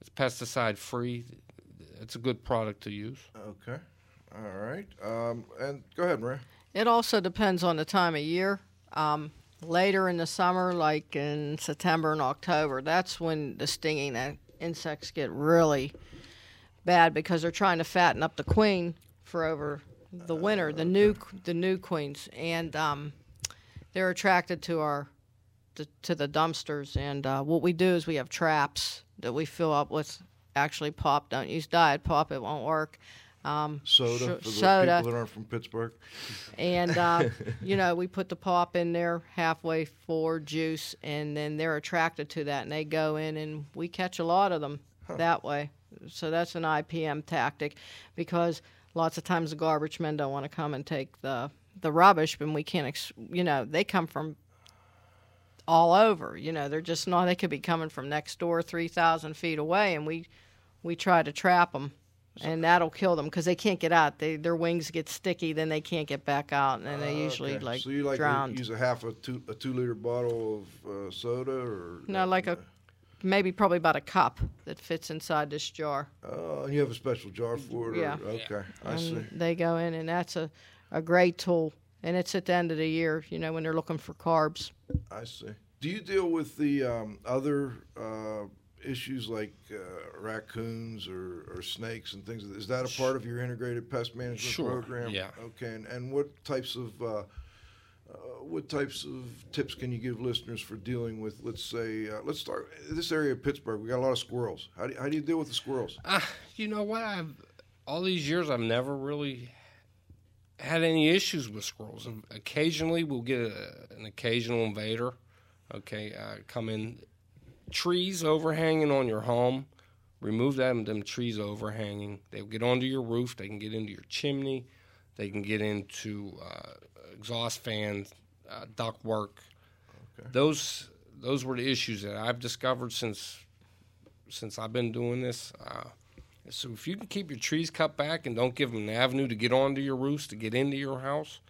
it's pesticide free. It's a good product to use.
Okay. All right. Um, and go ahead, Maria.
It also depends on the time of year. Um, later in the summer, like in September and October, that's when the stinging uh, insects get really bad because they're trying to fatten up the queen for over the winter, the new the new queens, and um, they're attracted to our to, to the dumpsters. And uh, what we do is we have traps that we fill up with actually pop. Don't use diet pop; it won't work. Um,
Soda
sh-
for the
soda
people that aren't from Pittsburgh.
and uh, you know we put the pop in there halfway for juice and then they're attracted to that and they go in and we catch a lot of them that way so that's an ipm tactic because lots of times the garbage men don't want to come and take the the rubbish, but we can't. Ex- you know, they come from all over. You know, they're just not. They could be coming from next door, three thousand feet away, and we we try to trap them, and that'll kill them because they can't get out. They their wings get sticky, then they can't get back out, and they usually
Okay.
like
so you like
drowned.
use a half a two a two liter bottle of uh, soda or
no, like a maybe probably about a cup that fits inside this jar.
Oh, you have a special jar for it. or-
Yeah.
Okay, I
and
see.
They go in, and that's a, a great tool. And it's at the end of the year, you know, when they're looking for carbs.
I see. Do you deal with the um, other uh, issues like uh, raccoons or, or snakes and things? Is that a part of your integrated pest management
Sure,
program?
yeah.
Okay. And, and what types of uh, uh, what types of tips can you give listeners for dealing with, let's say, uh, let's start this area of Pittsburgh. We got a lot of squirrels. How do you, how do you deal with the squirrels?
Uh, you know what? I've all these years I've never really had any issues with squirrels. Occasionally we'll get a, an occasional invader. Okay, uh, come in trees overhanging on your home. Remove them them trees overhanging. They'll get onto your roof. They can get into your chimney. They can get into uh, exhaust fans, uh, duct work. Those those were the issues that I've discovered since since I've been doing this. Uh, so if you can keep your trees cut back and don't give them an avenue to get onto your roofs to get into your house,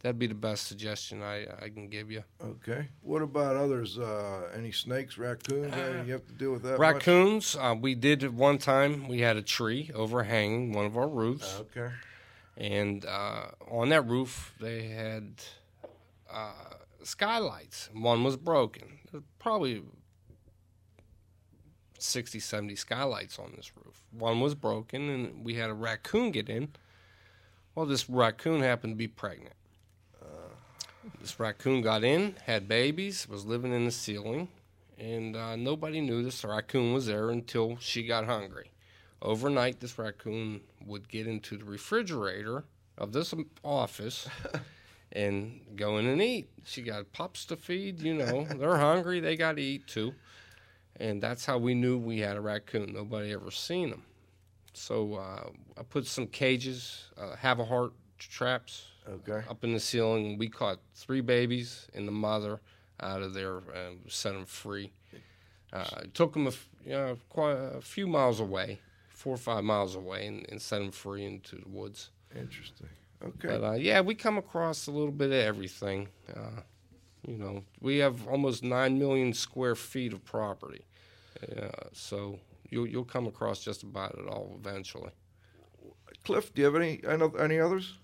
that'd be the best suggestion I, I can give you.
Okay. What about others? Uh, any snakes, raccoons? Anything you have to deal with that?
Raccoons, uh, we did at one time. We had a tree overhanging one of our roofs.
Okay.
And uh, on that roof, they had uh, skylights. One was broken. Probably 60, 70 skylights on this roof. One was broken, and we had a raccoon get in. Well, this raccoon happened to be pregnant. This raccoon got in, had babies, was living in the ceiling, and uh, nobody knew this raccoon was there until she got hungry. Overnight, this raccoon would get into the refrigerator of this office and go in and eat. She got pups to feed, you know. They're hungry, they got to eat too. And that's how we knew we had a raccoon. Nobody ever seen them. So uh, I put some cages, uh, Havahart traps
okay.
up in the ceiling. We caught three babies and the mother out of there and set them free. Uh, took them a, f- you know, quite a few miles away, four or five miles away, and, and set them free into the woods.
Interesting. Okay.
But uh, yeah, we come across a little bit of everything. Uh, you know, we have almost nine million square feet of property, uh, so you'll you'll come across just about it all eventually.
Cliff, do you have any any others?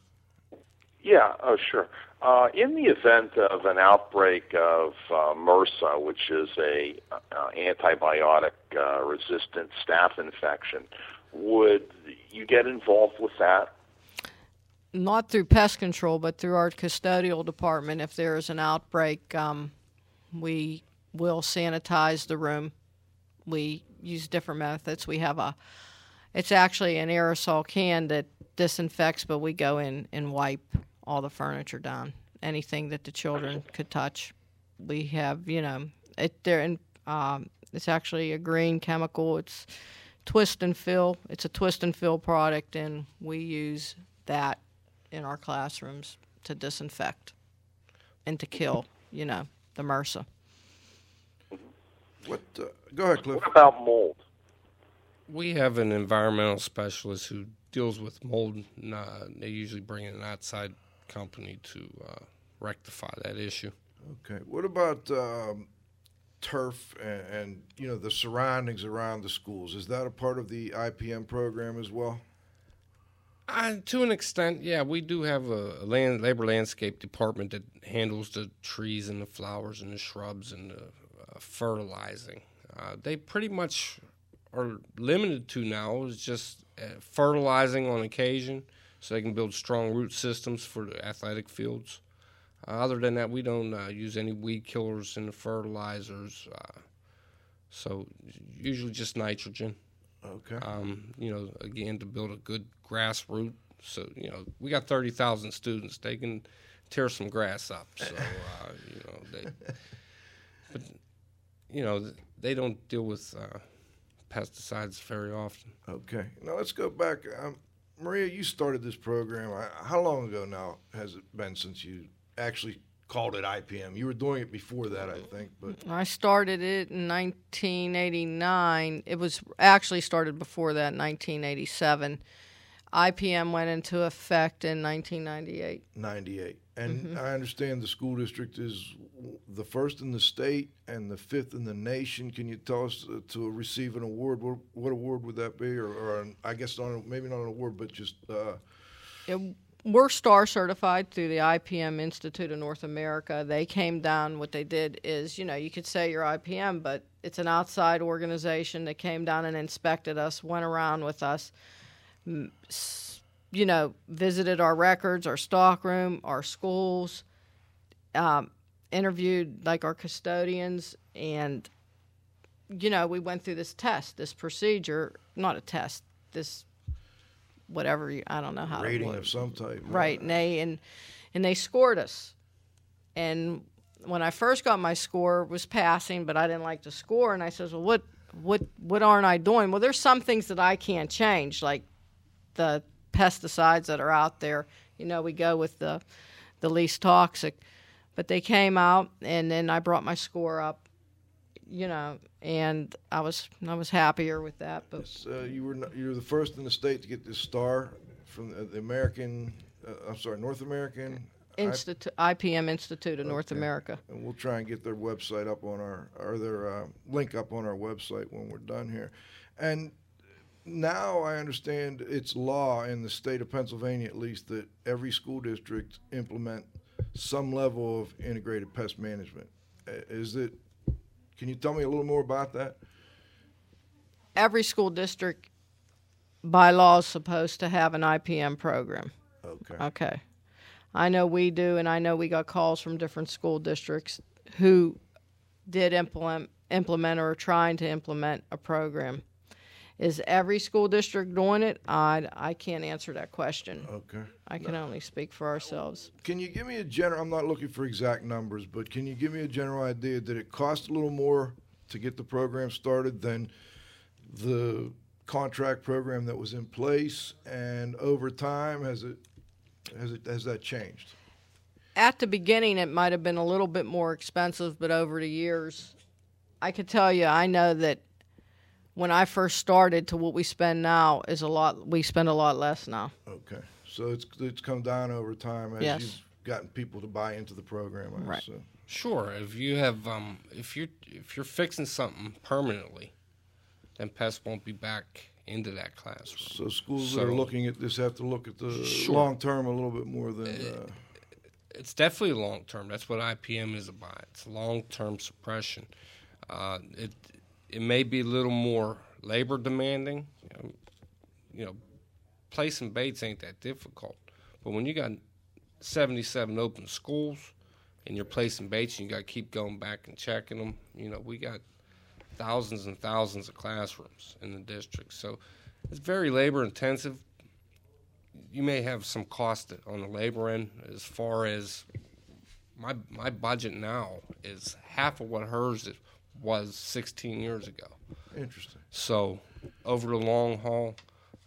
Yeah, oh, sure. Uh, in the event of an outbreak of uh, MRSA, which is a uh, antibiotic uh, resistant staph infection, would you get involved with that?
Not through pest control, but through our custodial department. If there is an outbreak, um, we will sanitize the room. We use different methods. We have a, it's actually an aerosol can that disinfects, but we go in and wipe all the furniture down. Anything that the children could touch, we have. You know, it there and um, it's actually a green chemical. It's twist and fill. It's a twist and fill product, and we use that in our classrooms to disinfect and to kill. You know, the MRSA.
What? Uh, go ahead, Cliff.
What about mold?
We have an environmental specialist who deals with mold. And, uh, they usually bring in an outside company to uh, rectify that issue.
Okay. What about um, turf and, and you know the surroundings around the schools? Is that a part of the IPM program as well?
To an extent, yeah, we do have a, a land labor landscape department that handles the trees and the flowers and the shrubs and the uh, fertilizing. Uh, they pretty much are limited to now is just uh, fertilizing on occasion, so they can build strong root systems for the athletic fields. Uh, other than that, we don't uh, use any weed killers in the fertilizers. Uh, so usually just nitrogen.
Okay.
Um, you know, again to build a good grass root. So you know, we got thirty thousand students. They can tear some grass up. So uh, you know, they, but you know, they don't deal with uh, pesticides very often.
Okay. Now let's go back. Um, Maria, you started this program. How long ago now has it been since you actually called it IPM? You were doing it before that, I think, but
I started it in 1989. It was actually started before that, 1987. IPM went into effect in 1998.
98. And
Mhm.
I understand the school district is the first in the state and the fifth in the nation. Can you tell us uh, to receive an award? What, what award would that be? Or, or an, I guess not, maybe not an award, but just uh,
It, we're star certified through the IPM Institute of North America. They came down. What they did is, you know, you could say you're IPM, but it's an outside organization that came down and inspected us, went around with us, you know, visited our records, our stockroom, our schools, um, interviewed like our custodians, and you know, we went through this test, this procedure, not a test, this whatever you, I don't know how to
rating of some type.
right and they and and they scored us. And when i first got my score it was passing but i didn't like the score and i says well what what what aren't i doing? Well there's some things that i can't change like the pesticides that are out there. You know we go with the the least toxic. But they came out and then i brought my score up you know and i was i was happier with that but
Uh, you were not, you were the first in the state to get this star from the, the American. Uh, I'm sorry, North American. I-
Institute, IPM Institute of North America.
And we'll try and get their website up on our, or their uh, link up on our website when we're done here. And now I understand it's law in the state of Pennsylvania, at least, that every school district implement some level of integrated pest management. Is it? Can you tell me a little more about that?
every school district by law is supposed to have an IPM program.
Okay.
Okay. I know we do, and I know we got calls from different school districts who did implement implement or are trying to implement a program. Is every school district doing it? I, I can't answer that question.
Okay.
I can only speak for ourselves.
Can you give me a general? I'm not looking for exact numbers, but can you give me a general idea? Did it cost a little more to get the program started than the contract program that was in place? And over time, has it has it has that changed?
At the beginning, it might have been a little bit more expensive, but over the years, I could tell you, I know that when I first started to what we spend now is a lot. We spend a lot less now.
Okay, so it's it's come down over time as
Yes.
you've gotten people to buy into the program. I
Right.
assume.
Sure. If you have, um, if you're if you're fixing something permanently, then pests won't be back into that classroom.
So schools that are looking at this have to look at the
Sure.
long term a little bit more than. Uh,
It's definitely long term. That's what IPM is about. It's long term suppression. Uh, it it may be a little more labor demanding. You know, placing baits ain't that difficult. But when you got 77 open schools and you're placing baits and you got to keep going back and checking them, you know, we got thousands and thousands of classrooms in the district. So it's very labor intensive. You may have some cost on the labor end as far as my my budget now is half of what hers is- was 16 years ago.
Interesting.
So over the long haul,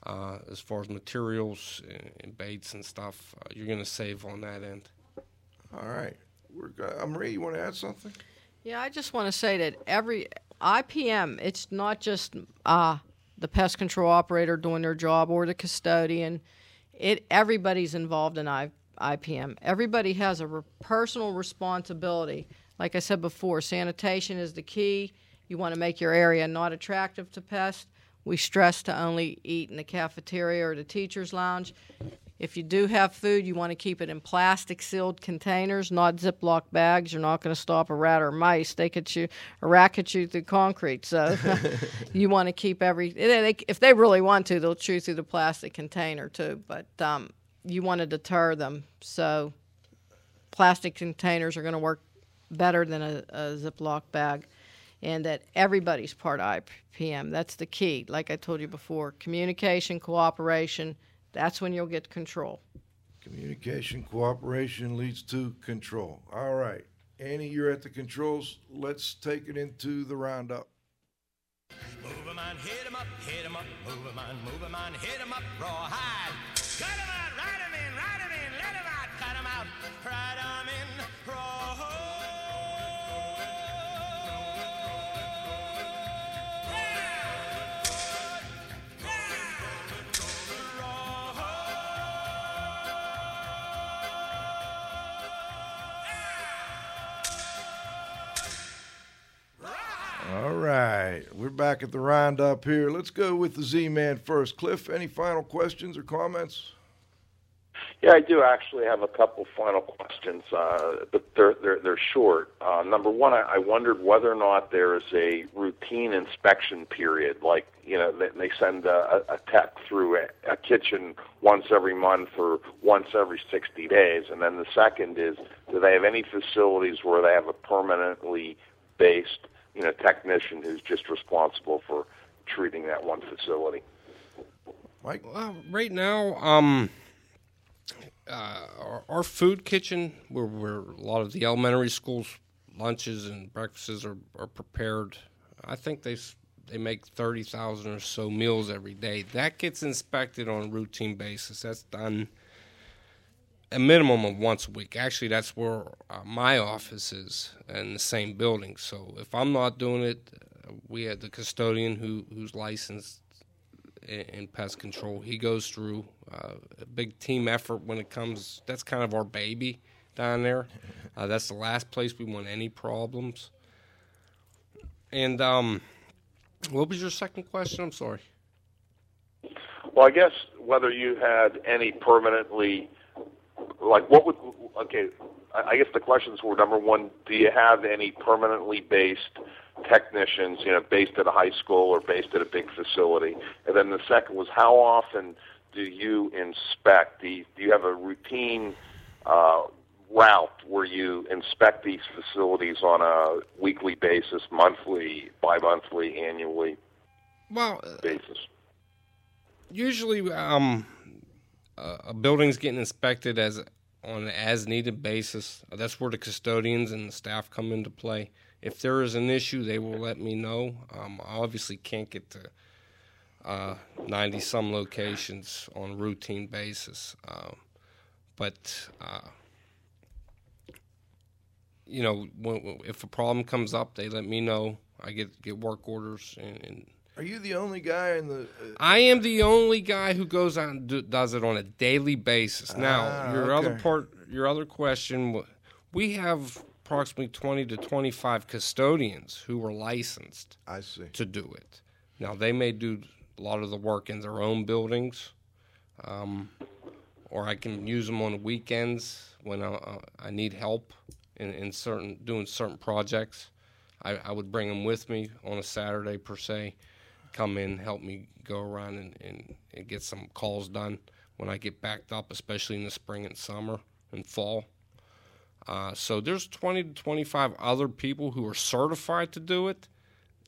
uh, as far as materials and, and baits and stuff, uh, you're going to save on that end.
all right, we're go- uh, Marie. You want to add something?
Yeah, I just want to say that every IPM, it's not just uh, the pest control operator doing their job or the custodian. It everybody's involved in I, IPM. Everybody has a re- personal responsibility. Like I said before, sanitation is the key. You want to make your area not attractive to pests. We stress to only eat in the cafeteria or the teacher's lounge. If you do have food, you want to keep it in plastic sealed containers, not Ziploc bags. You're not going to stop a rat or mice. They could chew, a rat could chew through concrete. So you want to keep every. If they really want to, they'll chew through the plastic container too. But um, you want to deter them. So plastic containers are going to work better than a, a Ziploc bag. And that everybody's part of IPM. That's the key. Like I told you before, communication, cooperation. That's when you'll get control.
Communication, cooperation leads to control. All right. Annie, you're at the controls. Let's take it into the roundup.
Move 'em on, hit 'em up, hit 'em up, move 'em on, move 'em on, hit 'em up, rawhide. Cut 'em out, ride 'em in, ride 'em in, let 'em out, cut 'em out, ride 'em
right, we're back at the roundup here. Let's go with the Z-Man first. Cliff, any final questions or comments?
Yeah, I do actually have a couple final questions, uh, but they're they're they're short. Uh, number one, I, I wondered whether or not there is a routine inspection period, like you know they, they send a, a tech through a, a kitchen once every month or once every 60 days, and then the second is, do they have any facilities where they have a permanently based you know technician who's just responsible for treating that one facility?
Mike,
well, right now, um uh, our, our food kitchen, where, where a lot of the elementary schools lunches and breakfasts are, are prepared, I think they they make thirty thousand or so meals every day. That gets inspected on a routine basis. That's done a minimum of once a week. Actually, that's where uh, my office is in the same building. So if I'm not doing it, uh, we had the custodian who who's licensed in, in pest control. He goes through uh, a big team effort when it comes. That's kind of our baby down there. Uh, that's the last place we want any problems. And um, what was your second question? I'm sorry.
Well, I guess whether you had any permanently, like what would, okay, I guess the questions were number one, do you have any permanently based technicians, you know, based at a high school or based at a big facility? And then the second was how often do you inspect? Do you, do you have a routine uh, route where you inspect these facilities on a weekly basis, monthly, bi-monthly, annually
Well, uh,
basis?
usually um, a, a building's getting inspected as on an as needed basis. That's where the custodians and the staff come into play. If there is an issue, they will let me know. Um, I obviously can't get to uh, 90 some locations on a routine basis. Um, but, uh, you know, when, if a problem comes up, they let me know. I get, get work orders and, and
Are you the only guy in the? Uh,
I am the only guy who goes out and do, does it on a daily basis. Now,
Ah,
your other part, your other question, we have approximately twenty to twenty-five custodians who are licensed.
I see.
to do it. Now they may do a lot of the work in their own buildings, um, or I can use them on the weekends when I, uh, I need help in, in certain doing certain projects. I, I would bring them with me on a Saturday per se, come in, help me go around and, and, and get some calls done when I get backed up, especially in the spring and summer and fall. Uh, so there's 20 to 25 other people who are certified to do it.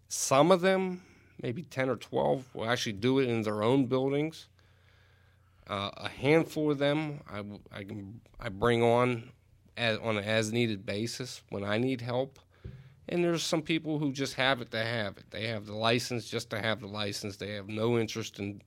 Some of them, maybe 10 or 12, will actually do it in their own buildings. Uh, a handful of them I, I can I bring on as, on an as needed basis when I need help. And there's some people who just have it to have it. They have the license just to have the license. They have no interest in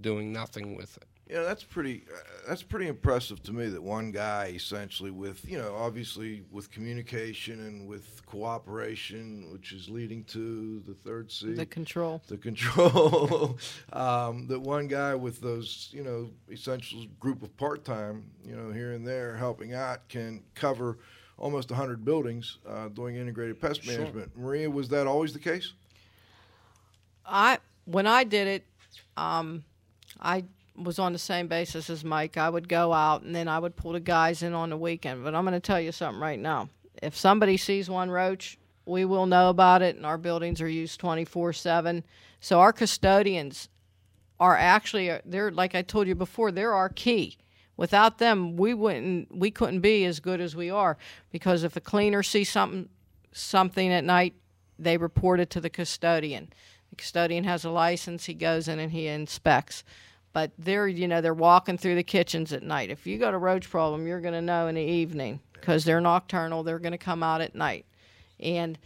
doing nothing with it.
Yeah, that's pretty. Uh, that's pretty impressive to me. That one guy, essentially, with you know, obviously with communication and with cooperation, which is leading to the third C,
The control.
the control. um, that one guy with those, you know, essential group of part time, you know, here and there helping out can cover almost 100 buildings uh, doing integrated pest
Sure.
management. Maria, was that always the case?
I when I did it, um, I was on the same basis as Mike. I would go out and then I would pull the guys in on the weekend. But I'm going to tell you something right now. If somebody sees one roach, we will know about it, and our buildings are used 24 seven. So our custodians are actually they're like I told you before, they're our key. Without them, we wouldn't we couldn't be as good as we are because if a cleaner sees something something at night, they report it to the custodian. The custodian has a license, he goes in and he inspects. But they're, you know, they're walking through the kitchens at night. If you got a roach problem, you're going to know in the evening because they're nocturnal. They're going to come out at night. And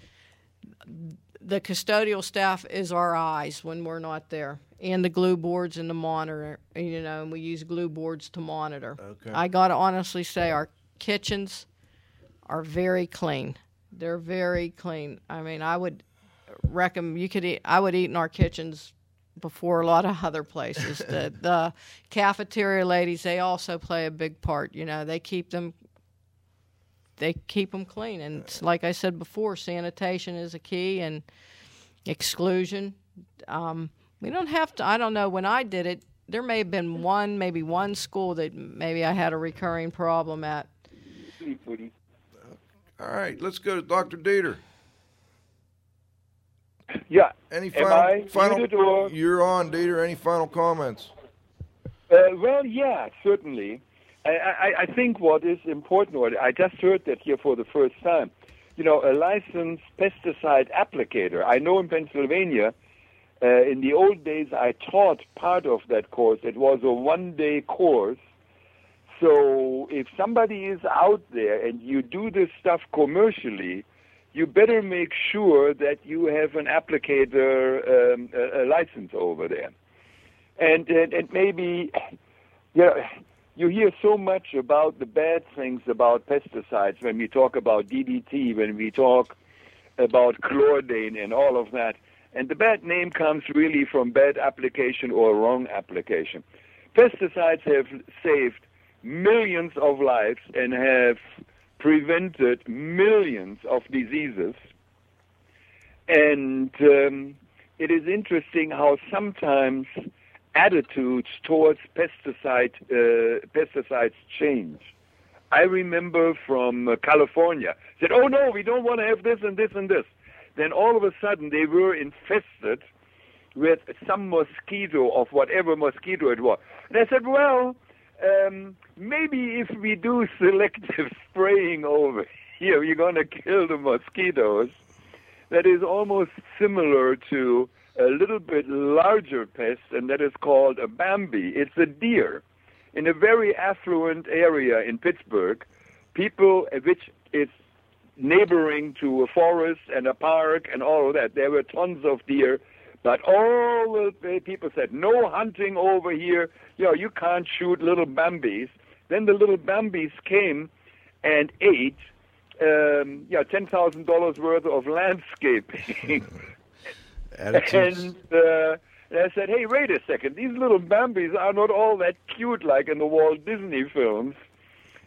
the custodial staff is our eyes when we're not there, and the glue boards and the monitor. You know, and we use glue boards to monitor.
Okay.
I got to honestly say, our kitchens are very clean. They're very clean. I mean, I would recommend you could eat. I would eat in our kitchens before a lot of other places. the, the cafeteria ladies, they also play a big part. You know, they keep them. They keep them clean, and like I said before, sanitation is a key, and exclusion. Um, we don't have to. I don't know. When I did it, there may have been one, maybe one school that maybe I had a recurring problem at.
All right, let's go to Dr. Dieter.
Yeah.
Any
Am
final,
I
final
muted or-
You're on, Dieter. Any final comments?
Uh, well, yeah, certainly. I, I, I think what is important, or I just heard that here for the first time. You know, a licensed pesticide applicator. I know in Pennsylvania, uh, in the old days, I taught part of that course. It was a one-day course. So if somebody is out there and you do this stuff commercially, you better make sure that you have an applicator um, a, a license over there. And, and and maybe you know, you hear so much about the bad things about pesticides when we talk about DDT, when we talk about chlordane and all of that. And the bad name comes really from bad application or wrong application. Pesticides have saved millions of lives and have prevented millions of diseases. And um, it is interesting how sometimes attitudes towards pesticide uh, pesticides change. I remember from uh, California said, "Oh no, we don't want to have this and this and this." Then all of a sudden they were infested with some mosquito of whatever mosquito it was. And I said, "Well, um, maybe if we do selective spraying over here, you're going to kill the mosquitoes." That is almost similar to a little bit larger pest, and that is called a Bambi. It's a deer. In a very affluent area in Pittsburgh, people, which is neighboring to a forest and a park and all of that, there were tons of deer. But all the people said, no hunting over here. You know, you can't shoot little Bambis. Then the little Bambis came and ate, um, yeah, ten thousand dollars worth of landscaping. And, uh, and I said, hey, wait a second. These little Bambis are not all that cute like in the Walt Disney films.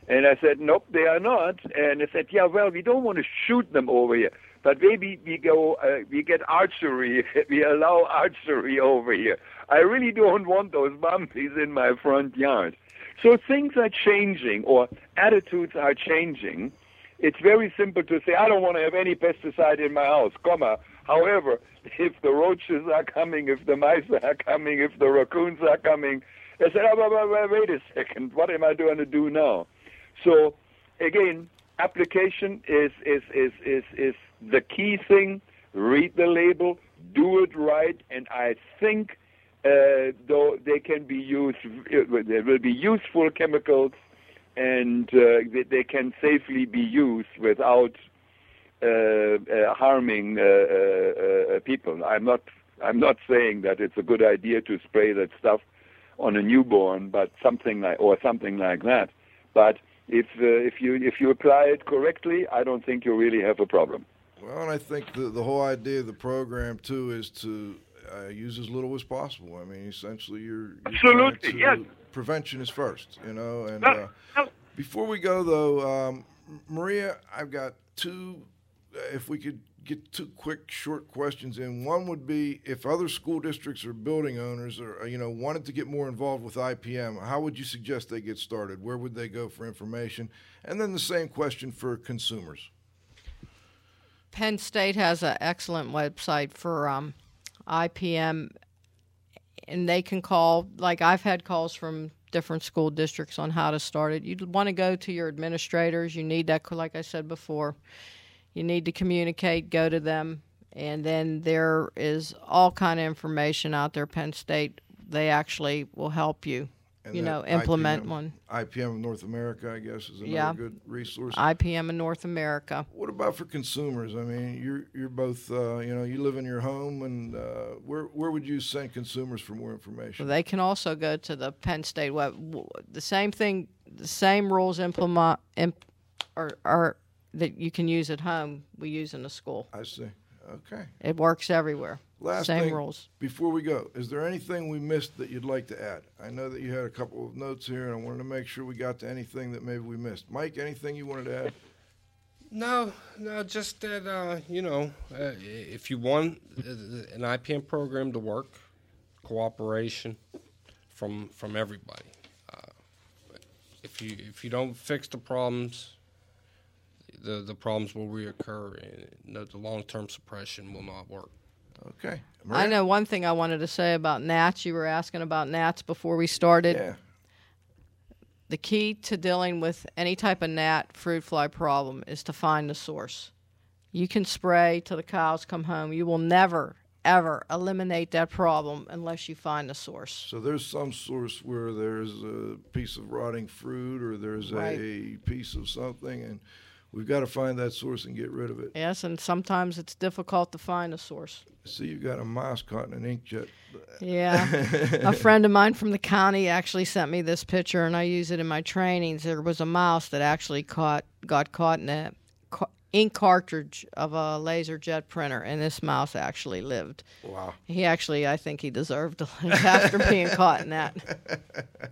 And I said, nope, they are not. And I said, yeah, well, we don't want to shoot them over here. But maybe we go, uh, we get archery. we allow archery over here. I really don't want those Bambis in my front yard. So things are changing or attitudes are changing. It's very simple to say, I don't want to have any pesticide in my house, comma. However, if the roaches are coming, if the mice are coming, if the raccoons are coming, I said, oh, wait a second, what am I going to do now? So, again, application is, is, is, is, is the key thing. Read the label, do it right, and I think uh, though they can be used, there will be useful chemicals, and uh, they, can safely be used without uh, uh, harming uh, uh, people. I'm not. I'm not saying that it's a good idea to spray that stuff on a newborn, but something like or something like that. But if uh, if you if you apply it correctly, I don't think you really have a problem.
Well, and I think the the whole idea of the program too is to uh, use as little as possible. I mean, essentially, you're, you're
Absolutely,
trying to-
yes.
Prevention is first, you know. And uh, before we go, though, um, Maria, I've got two. uh, If we could get two quick, short questions in. One would be if other school districts or building owners or uh, you know wanted to get more involved with IPM, how would you suggest they get started? Where would they go for information? And then the same question for consumers.
Penn State has an excellent website for um, IPM, and they can call. Like I've had calls from different school districts on how to start it. You want to go to your administrators. You need that, like I said before. You need to communicate. Go to them, and then there is all kind of information out there. Penn State, they actually will help you.
And
you know, implement
IPM
one.
IPM of North America, I guess, is another
Yeah.
good resource.
IPM in North America.
What about for consumers? I mean, you're you're both, uh, you know, you live in your home, and uh, where where would you send consumers for more information?
Well, they can also go to the Penn State web. The same thing, the same rules implement imp, are, are that you can use at home. We use in the school.
I see. Okay.
It works everywhere.
Last
same
thing,
rules.
Before we go, is there anything we missed that you'd like to add? I know that you had a couple of notes here, and I wanted to make sure we got to anything that maybe we missed. Mike, anything you wanted to add?
No, no, just that uh, you know, uh, if you want uh, an IPM program to work, cooperation from from everybody. Uh, if you if you don't fix the problems, the the problems will reoccur, and the, the long term suppression will not work.
Okay.
I know one thing I wanted to say about gnats. You were asking about gnats before we started.
Yeah.
The key to dealing with any type of gnat fruit fly problem is to find the source. You can spray till the cows come home. You will never, ever eliminate that problem unless you find the source.
So there's some source where there's a piece of rotting fruit or there's
Right.
a piece of something, and we've got to find that source and get rid of it.
Yes, and sometimes it's difficult to find a source.
See, you've got a mouse caught in an inkjet.
Yeah. a friend of mine from the county actually sent me this picture, and I use it in my trainings. There was a mouse that actually caught got caught in a ink cartridge of a laser jet printer, and this mouse actually lived.
Wow.
He actually, I think he deserved to live after being caught in that.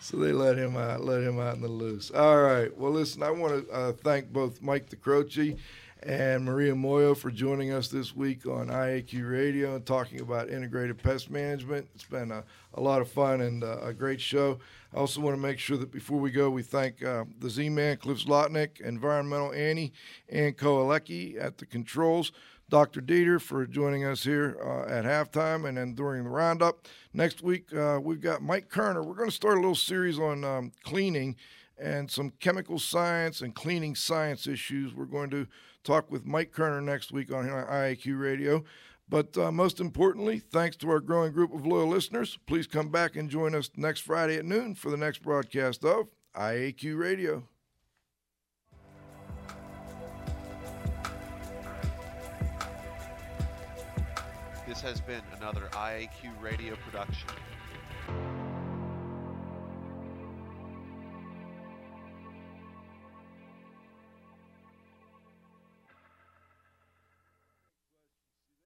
So they let him out, let him out in the loose. All right. Well, listen, I want to uh, thank both Mike Dicroce and Maria Moio for joining us this week on IAQ Radio and talking about integrated pest management. It's been a, a lot of fun and uh, a great show. I also want to make sure that before we go, we thank uh, the Z-Man, Cliff Zlotnik, Environmental Annie, and Koalecki at the controls. Dr. Dieter for joining us here uh, at halftime and then during the roundup. Next week, uh, we've got Mike Kerner. We're going to start a little series on um, cleaning and some chemical science and cleaning science issues. We're going to talk with Mike Kerner next week on IAQ Radio. But uh, most importantly, thanks to our growing group of loyal listeners, please come back and join us next Friday at noon for the next broadcast of IAQ Radio.
This has been another IAQ radio production.